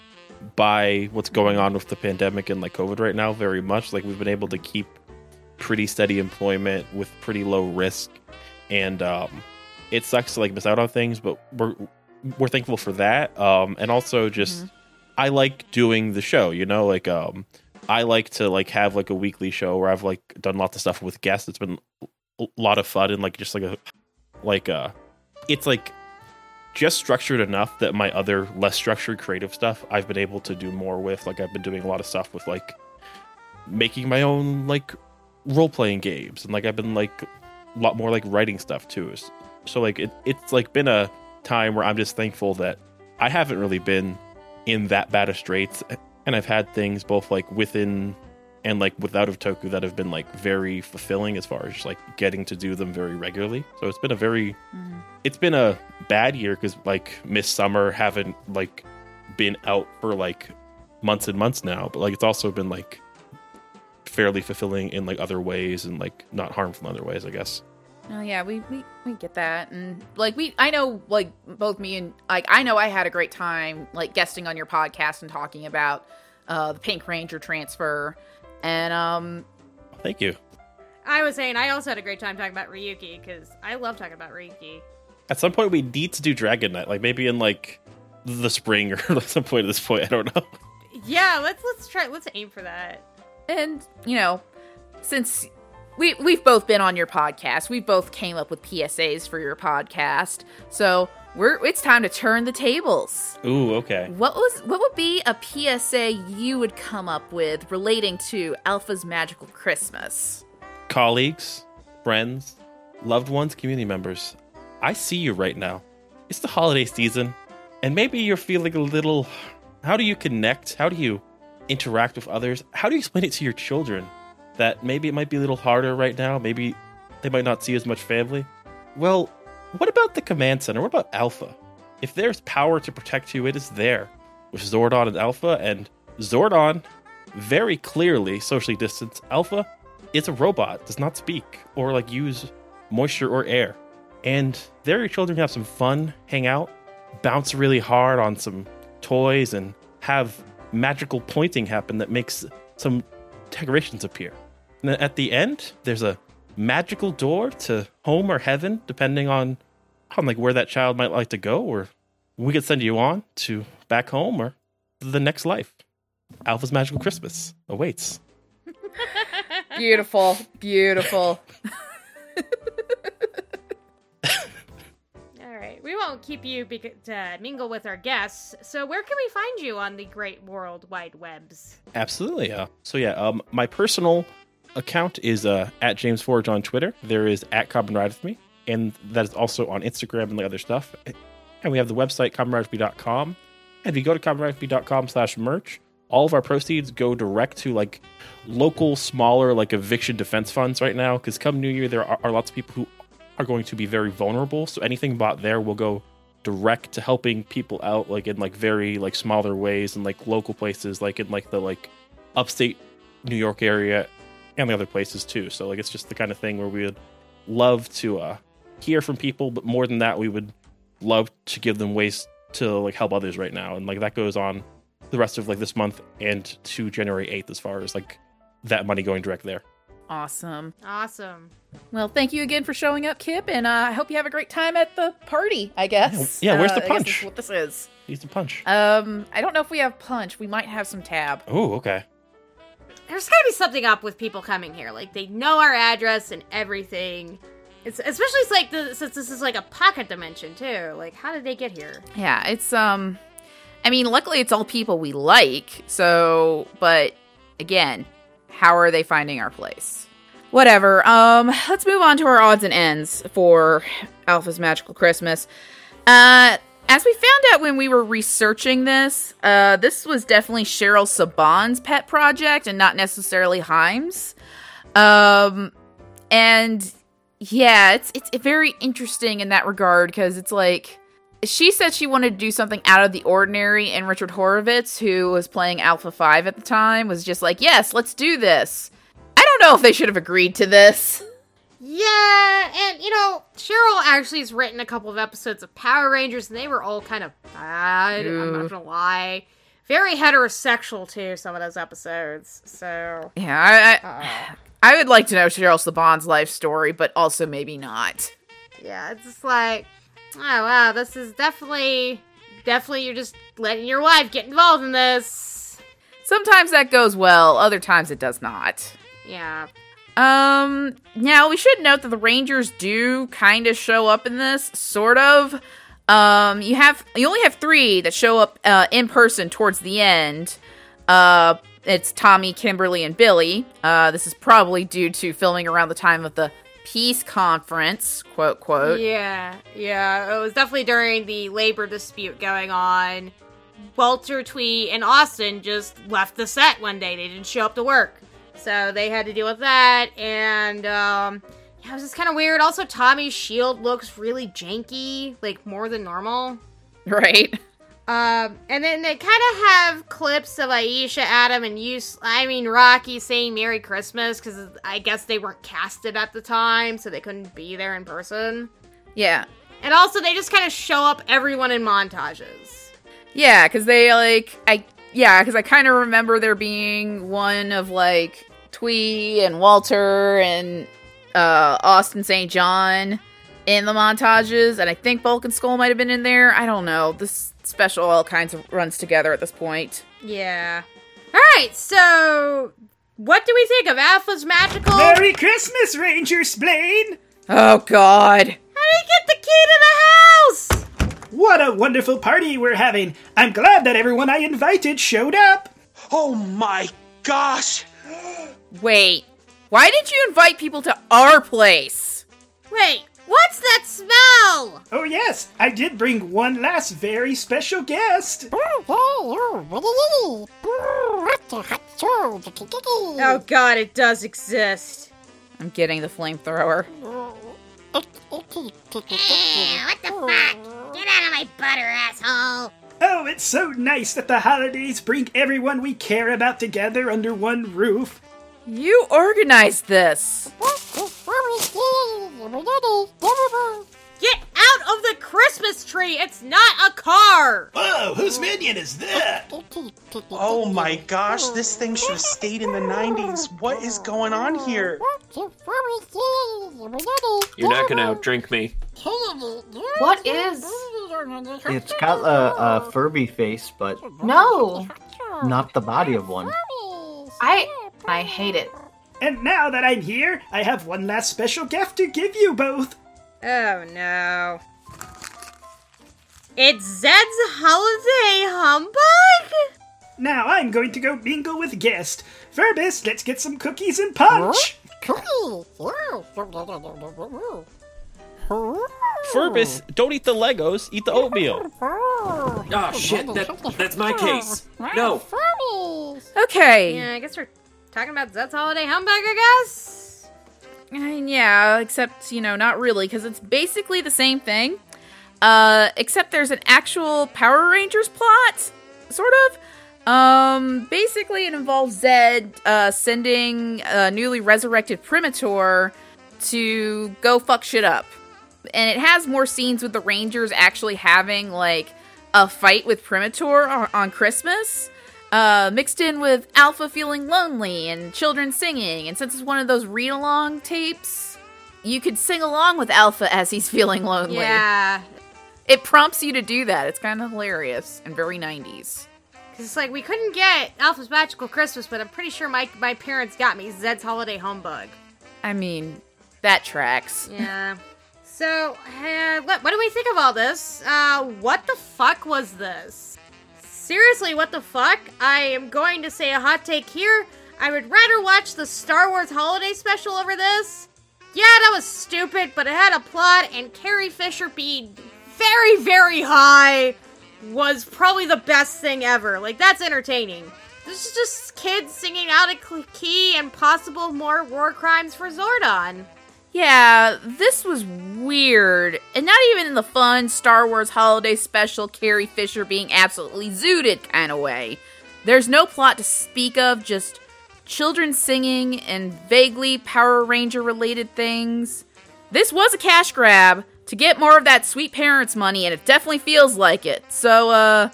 by what's going on with the pandemic and like COVID right now very much. Like we've been able to keep pretty steady employment with pretty low risk, and um, it sucks to like miss out on things, but we're we're thankful for that. Um, and also just I like doing the show. You know, like um, I like to like have like a weekly show where I've like done lots of stuff with guests. It's been a lot of fun and like just like a like uh, it's like just structured enough that my other less structured creative stuff I've been able to do more with. Like I've been doing a lot of stuff with like making my own like role playing games and like I've been like a lot more like writing stuff too. So like it, it's like been a time where I'm just thankful that I haven't really been in that bad of straits and I've had things both like within and like without of Toku that have been like very fulfilling as far as like getting to do them very regularly. So it's been a very it's been a bad year because like Miss Summer haven't like been out for like months and months now, but like it's also been like fairly fulfilling in like other ways and like not harmful in other ways, I guess. Oh yeah, we, we we get that, and like we, I know, like both me and like I know I had a great time like guesting on your podcast and talking about uh the Pink Ranger transfer, and um Thank you. I was saying I also had a great time talking about Ryuki because I love talking about Ryuki. At some point we need to do Dragon Knight, like maybe in like the spring or at some point at this point, I don't know. Yeah, let's let's try let's aim for that. and you know since we we've both been on your podcast, we both came up with PSAs for your podcast, so we're it's time to turn the tables. Ooh, okay. What was what would be a PSA you would come up with relating to Alpha's Magical Christmas? colleagues, friends, loved ones, community members, I see you right now. It's the holiday season, and maybe you're feeling a little. How do you connect? How do you interact with others? How do you explain it to your children that maybe it might be a little harder right now? Maybe they might not see as much family? Well, what about the command center? What about Alpha? If there's power to protect you, it is there with Zordon and Alpha, and Zordon very clearly socially distanced. Alpha is a robot, does not speak or like use moisture or air. And there your children can have some fun, hang out, bounce really hard on some toys, and have magical pointing happen that makes some decorations appear. And at the end, there's a magical door to home or heaven, depending on on like where that child might like to go, or we could send you on to back home or the next life. Alpha's Magical Christmas awaits. Beautiful, beautiful. All right, we won't keep you bec- to mingle with our guests. So where can we find you on the great world wide webs? Absolutely. Yeah. So yeah, um, my personal account is uh, at James Forge on Twitter. There is at Carbon Ride with me, and that is also on Instagram and the other stuff. And and we have the website comraderfb.com. And if you go to comraderfb.com slash merch, all of our proceeds go direct to like local, smaller, like eviction defense funds right now. Because come New Year, there are, are lots of people who are going to be very vulnerable. So anything bought there will go direct to helping people out, like in like very like smaller ways and like local places, like in like the like upstate New York area and the other places too. So like it's just the kind of thing where we would love to uh hear from people, but more than that, we would love to give them ways to like help others right now. And like that goes on the rest of like this month and to January 8th as far as like that money going direct there. Awesome. Awesome. Well, thank you again for showing up, Kip, and uh, I hope you have a great time at the party. I guess. Yeah, where's Uh, the I guess punch? what this is. Use the punch. Um, I don't know if we have punch. We might have some tab. Oh, okay. There's gotta be something up with people coming here. Like they know our address and everything. It's especially it's like the, since this is like a pocket dimension too. Like how did they get here? Yeah, it's um, I mean, luckily it's all people we like. So, but again, how are they finding our place? Whatever. Um, let's move on to our odds and ends for Alpha's Magical Christmas. Uh, as we found out when we were researching this, uh, this was definitely Cheryl Saban's pet project and not necessarily Haim's. Um, and yeah, it's it's very interesting in that regard because it's like she said she wanted to do something out of the ordinary, and Richard Horowitz, who was playing Alpha Five at the time, was just like, "Yes, let's do this." I don't know if they should have agreed to this. Yeah, and you know, Cheryl actually has written a couple of episodes of Power Rangers, and they were all kind of bad. I'm not gonna lie. Very heterosexual too. Some of those episodes. So Yeah, I I, I would like to know Cheryl Saban's life story, but also maybe not. yeah, it's just like, oh wow, this is definitely, definitely you're just letting your wife get involved in this. Sometimes that goes well, other times it does not. Yeah. Um, now we should note that the Rangers do kind of show up in this, sort of. Um, you have you only have three that show up uh, in person towards the end. Uh, it's Tommy, Kimberly, and Billy. Uh, this is probably due to filming around the time of the peace conference, quote quote. Yeah, yeah. It was definitely during the labor dispute going on. Walter Thuy and Austin just left the set one day. They didn't show up to work. So they had to deal with that. And, um, yeah, it was just kind of weird. Also, Tommy's shield looks really janky, like more than normal. Right. Um, and then they kind of have clips of Aisha, Adam, and you, I mean, Rocky saying Merry Christmas because I guess they weren't casted at the time, so they couldn't be there in person. Yeah. And also, they just kind of show up everyone in montages. Yeah, because they like I yeah, because I kind of remember there being one of like Thuy and Walter and uh Austin St. John in the montages, and I think Bulk and Skull might have been in there. I don't know. This special all kinds of runs together at this point. Yeah. All right, so what do we think of Alpha's magical? Merry Christmas, Ranger Splain! Oh God. How do you get the key to the house? What a wonderful party we're having! I'm glad that everyone I invited showed up! Oh my gosh! Wait, why did you invite people to our place? Wait, what's that smell? Oh, yes, I did bring one last very special guest! Oh god, it does exist. I'm getting the flamethrower. What the fuck? Get out of my butter, asshole! Oh, it's so nice that the holidays bring everyone we care about together under one roof. You organized this. Get out of the Christmas tree! It's not a car! Whoa, whose minion is that? Oh my gosh, this thing should have stayed in the 90s. What is going on here? You're not gonna outdrink me. What is? It's got a, a Furby face, but No, not the body of one. I I hate it. And now that I'm here, I have one last special gift to give you both. Oh no. It's Zedd's holiday humbug? Now I'm going to go mingle with guest. Furbus, let's get some cookies and punch. purpose, don't eat the Legos, eat the oatmeal. Oh shit, that, that's my case. No. Okay. Yeah, I guess we're talking about Zedd's Holiday Humbug, I guess? Uh, yeah, except, you know, not really, because it's basically the same thing. Uh, except there's an actual Power Rangers plot, sort of. Um, basically, it involves Zed uh, sending a newly resurrected Primator to go fuck shit up. And it has more scenes with the Rangers actually having, like, a fight with Primator on, on Christmas. Uh, mixed in with Alpha feeling lonely and children singing. And since it's one of those read along tapes, you could sing along with Alpha as he's feeling lonely. Yeah. It prompts you to do that. It's kind of hilarious and very 90s. Because it's like, we couldn't get Alpha's Magical Christmas, but I'm pretty sure my, my parents got me Zedd's Holiday Humbug. I mean, that tracks. Yeah. So, uh, what, what do we think of all this? Uh, what the fuck was this? Seriously, what the fuck? I am going to say a hot take here. I would rather watch the Star Wars Holiday Special over this. Yeah, that was stupid, but it had a plot, and Carrie Fisher being very, very high was probably the best thing ever. Like, that's entertaining. This is just kids singing out of key and possible more war crimes for Zordon. Yeah, this was weird. And not even in the fun Star Wars holiday special, Carrie Fisher being absolutely zooted kind of way. There's no plot to speak of, just children singing and vaguely Power Ranger related things. This was a cash grab to get more of that sweet parents money, and it definitely feels like it. So, uh,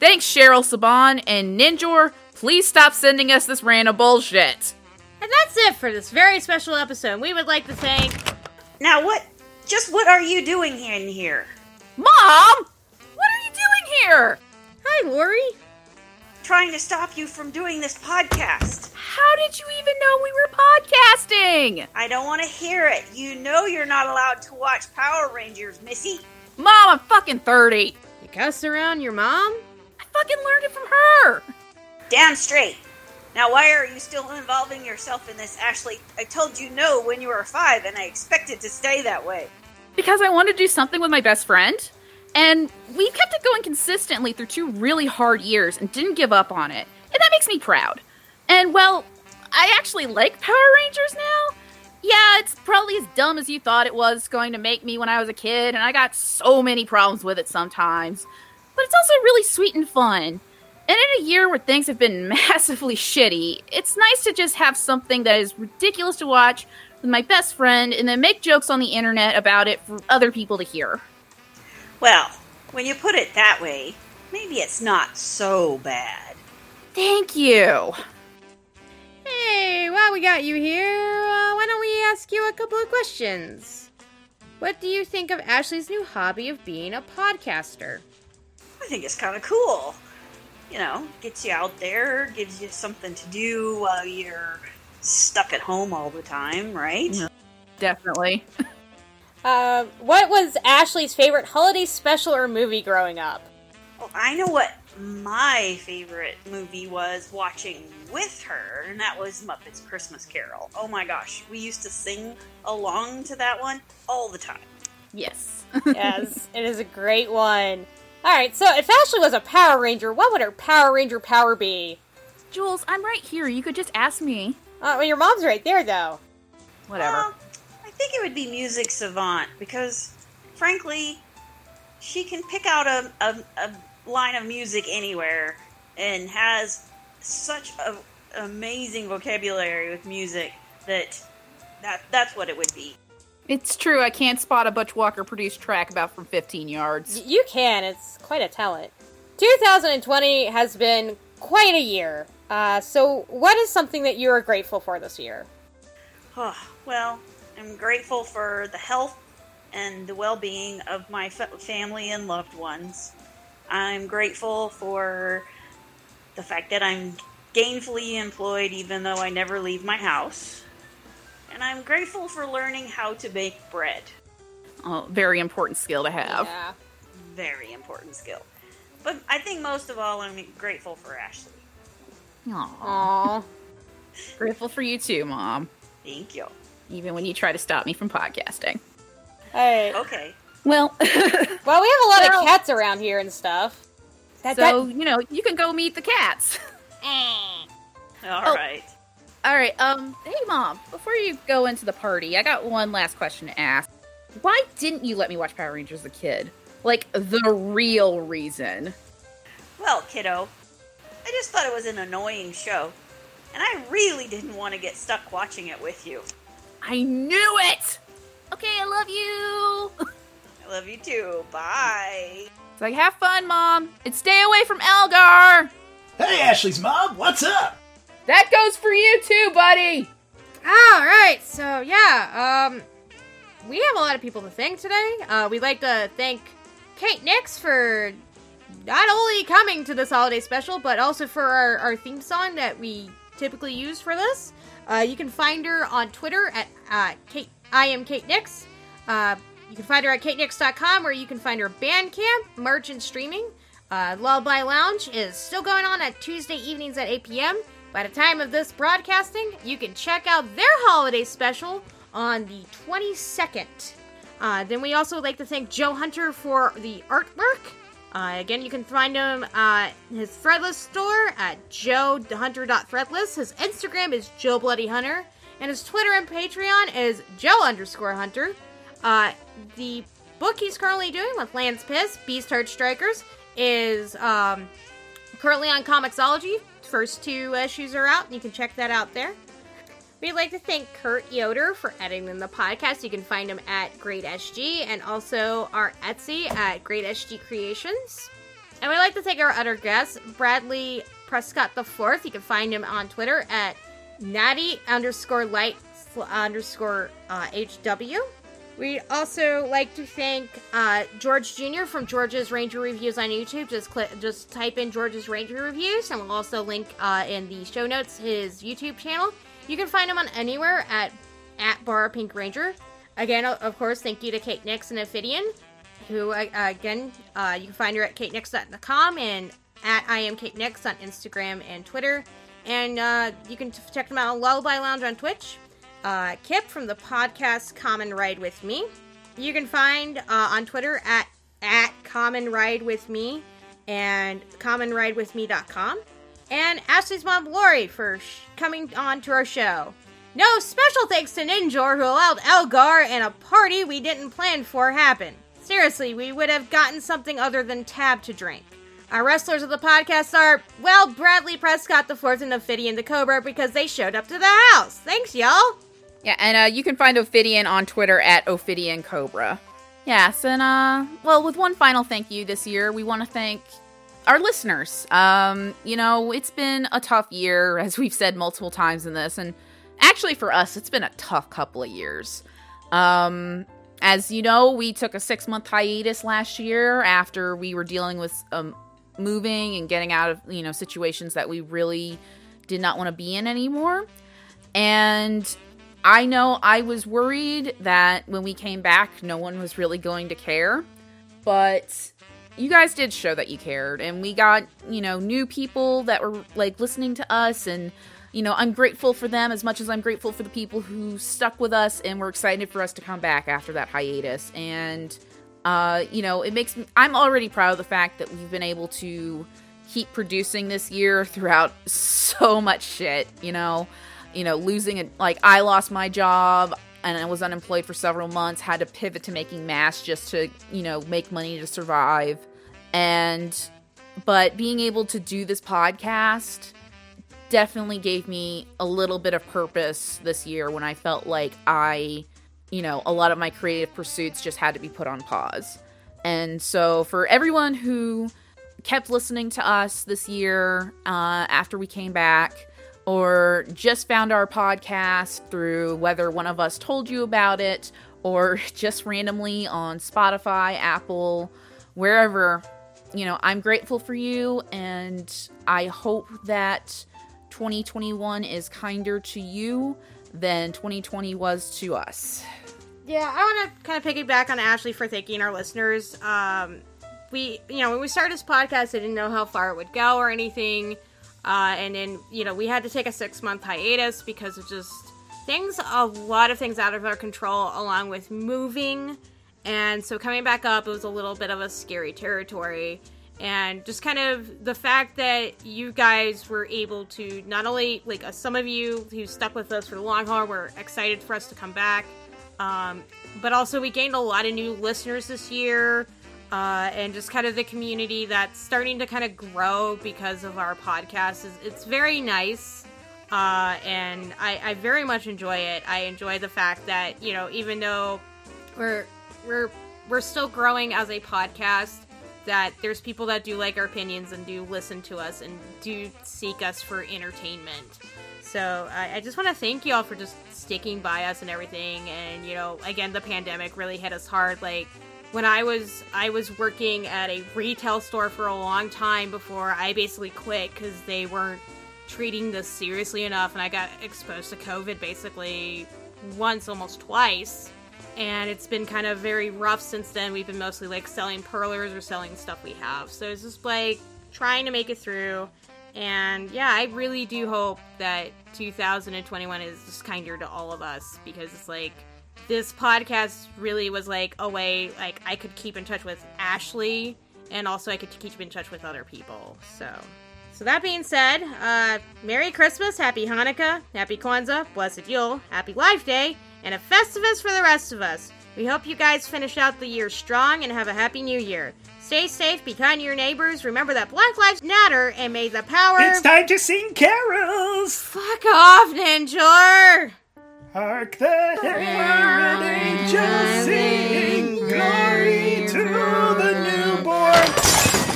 thanks, Cheryl Saban and Ninjor. Please stop sending us this random bullshit. And that's it for this very special episode. We would like to thank. Now, what? Just what are you doing in here? Mom! What are you doing here? Hi, Lori. Trying to stop you from doing this podcast. How did you even know we were podcasting? I don't want to hear it. You know you're not allowed to watch Power Rangers, Missy. Mom, I'm fucking 30. You cuss around your mom? I fucking learned it from her. Damn straight. Now, why are you still involving yourself in this, Ashley? I told you no when you were five, and I expected to stay that way. Because I wanted to do something with my best friend. And we kept it going consistently through two really hard years and didn't give up on it. And that makes me proud. And well, I actually like Power Rangers now. Yeah, it's probably as dumb as you thought it was going to make me when I was a kid, and I got so many problems with it sometimes. But it's also really sweet and fun. And in a year where things have been massively shitty, it's nice to just have something that is ridiculous to watch with my best friend and then make jokes on the internet about it for other people to hear. Well, when you put it that way, maybe it's not so bad. Thank you. Hey, while we got you here, uh, why don't we ask you a couple of questions? What do you think of Ashley's new hobby of being a podcaster? I think it's kind of cool. You know, gets you out there, gives you something to do while you're stuck at home all the time, right? Yeah, definitely. uh, what was Ashley's favorite holiday special or movie growing up? Well, I know what my favorite movie was watching with her, and that was Muppets Christmas Carol. Oh my gosh, we used to sing along to that one all the time. Yes. yes, it is a great one. Alright, so if Ashley was a Power Ranger, what would her Power Ranger power be? Jules, I'm right here. You could just ask me. Uh, well, your mom's right there, though. Whatever. Well, I think it would be Music Savant, because, frankly, she can pick out a, a, a line of music anywhere and has such a amazing vocabulary with music that that that's what it would be. It's true. I can't spot a Butch Walker produced track about from 15 yards. Y- you can. It's quite a talent. 2020 has been quite a year. Uh, so, what is something that you are grateful for this year? Oh, well, I'm grateful for the health and the well being of my fa- family and loved ones. I'm grateful for the fact that I'm gainfully employed even though I never leave my house. And I'm grateful for learning how to bake bread. Oh, very important skill to have. Yeah. Very important skill. But I think most of all, I'm grateful for Ashley. Aww. Aww. Grateful for you too, Mom. Thank you. Even when you try to stop me from podcasting. Alright. Okay. Well, well, we have a lot Well- of cats around here and stuff. That, so you know you can go meet the cats. All Oh. right. All right. Um. Hey, mom. Before you go into the party, I got one last question to ask. Why didn't you let me watch Power Rangers as a kid? Like the real reason. Well, kiddo, I just thought it was an annoying show, and I really didn't want to get stuck watching it with you. I knew it. Okay, I love you. I love you too. Bye. It's like have fun, mom, and stay away from Elgar. Hey, Ashley's mom, what's up? That goes for you too, buddy. All right, so yeah, um, we have a lot of people to thank today. Uh, we'd like to thank Kate Nix for not only coming to this holiday special, but also for our, our theme song that we typically use for this. Uh, you can find her on Twitter at uh, Kate. I am Kate Nix. Uh, you can find her at katenix.com, or you can find her Bandcamp, merch, and streaming. Uh, Lullaby Lounge is still going on at Tuesday evenings at 8 p.m. By the time of this broadcasting, you can check out their holiday special on the 22nd. Uh, then we also like to thank Joe Hunter for the artwork. Uh, again, you can find him at his Threadless store at joehunter.threadless. His Instagram is Joe Bloody Hunter, and his Twitter and Patreon is Joe underscore Hunter. Uh, the book he's currently doing with Lance Piss, Beast Heart Strikers, is um, currently on Comixology. First two issues are out. You can check that out there. We'd like to thank Kurt Yoder for editing the podcast. You can find him at Great SG and also our Etsy at Great SG Creations. And we'd like to thank our other guest, Bradley Prescott the Fourth. You can find him on Twitter at natty underscore light underscore uh, HW. We'd also like to thank uh, George Jr. from George's Ranger Reviews on YouTube. Just click, just type in George's Ranger Reviews, and we'll also link uh, in the show notes his YouTube channel. You can find him on anywhere at at Bar Pink Ranger. Again, of course, thank you to Kate Nix and Ophidian, who uh, again uh, you can find her at katenix.com and at I am Kate Nix on Instagram and Twitter. And uh, you can check them out on Lullaby Lounge on Twitch uh, Kip from the podcast Common Ride with Me. You can find uh, on Twitter at at Common Ride with Me and commonridewithme.com. And Ashley's mom Lori for sh- coming on to our show. No special thanks to Ninjor who allowed Elgar and a party we didn't plan for happen. Seriously, we would have gotten something other than tab to drink. Our wrestlers of the podcast are, well, Bradley Prescott the Fourth and Ophidian the Cobra because they showed up to the house. Thanks, y'all. Yeah, and uh, you can find Ophidian on Twitter at Ophidian Cobra. Yes, and uh, well, with one final thank you this year, we want to thank our listeners. Um, you know, it's been a tough year, as we've said multiple times in this, and actually for us, it's been a tough couple of years. Um, as you know, we took a six month hiatus last year after we were dealing with um, moving and getting out of you know situations that we really did not want to be in anymore. And I know I was worried that when we came back, no one was really going to care. But you guys did show that you cared. And we got, you know, new people that were like listening to us. And, you know, I'm grateful for them as much as I'm grateful for the people who stuck with us and were excited for us to come back after that hiatus. And, uh, you know, it makes me, I'm already proud of the fact that we've been able to keep producing this year throughout so much shit, you know you know, losing it. Like, I lost my job and I was unemployed for several months, had to pivot to making masks just to, you know, make money to survive. And, but being able to do this podcast definitely gave me a little bit of purpose this year when I felt like I, you know, a lot of my creative pursuits just had to be put on pause. And so, for everyone who kept listening to us this year uh, after we came back, or just found our podcast through whether one of us told you about it or just randomly on Spotify, Apple, wherever, you know, I'm grateful for you and I hope that 2021 is kinder to you than 2020 was to us. Yeah, I want to kind of piggyback on Ashley for thanking our listeners. Um, we, you know, when we started this podcast, I didn't know how far it would go or anything. Uh, and then, you know, we had to take a six month hiatus because of just things, a lot of things out of our control, along with moving And so coming back up, it was a little bit of a scary territory. And just kind of the fact that you guys were able to not only, like, uh, some of you who stuck with us for the long haul were excited for us to come back, um, but also we gained a lot of new listeners this year. Uh, and just kind of the community that's starting to kind of grow because of our podcast. Is It's very nice. Uh, and I, I very much enjoy it. I enjoy the fact that, you know, even though we're we're we're still growing as a podcast that there's people that do like our opinions and do listen to us and do seek us for entertainment so i, I just want to thank you all for just sticking by us and everything and you know again the pandemic really hit us hard like when i was i was working at a retail store for a long time before i basically quit because they weren't treating this seriously enough and i got exposed to covid basically once almost twice and it's been kind of very rough since then. We've been mostly like selling perlers or selling stuff we have. So it's just like trying to make it through. And yeah, I really do hope that 2021 is just kinder to all of us because it's like this podcast really was like a way like I could keep in touch with Ashley and also I could keep in touch with other people. So so that being said, uh, Merry Christmas, Happy Hanukkah, Happy Kwanzaa, Blessed Yule, Happy Life Day, and a Festivus for the rest of us. We hope you guys finish out the year strong and have a happy new year. Stay safe, be kind to your neighbors, remember that Black Lives Matter, and may the power. It's time to sing carols! Fuck off, Ninjor! Hark the herald angels sing, glory to the newborn.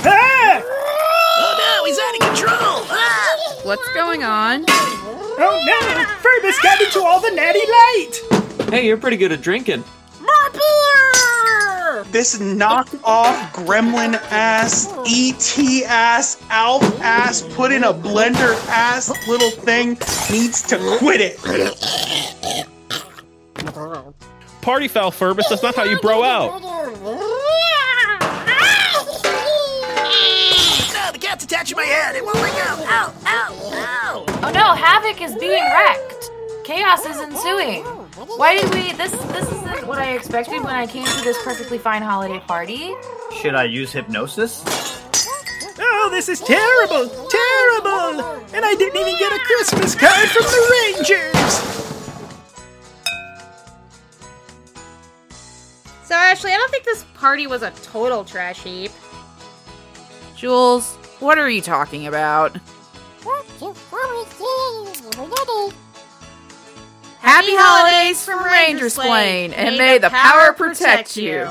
Ah! Oh no, he's out of control! Ah! What's going on? Oh no! Furbus got into all the natty light! Hey, you're pretty good at drinking. This knockoff gremlin ass, ET ass, Alf ass, put in a blender ass little thing needs to quit it. Party foul, Furbus. That's not how you bro out. No, the cat's attaching my head. It won't let go. Ow, ow, ow. Oh no, Havoc is being wrecked. Chaos is ensuing. Why did we? This this isn't what I expected when I came to this perfectly fine holiday party. Should I use hypnosis? Oh, this is terrible! Terrible! And I didn't even get a Christmas card from the Rangers! So, Ashley, I don't think this party was a total trash heap. Jules, what are you talking about? Happy holidays from Ranger Splain, and may the power protect you.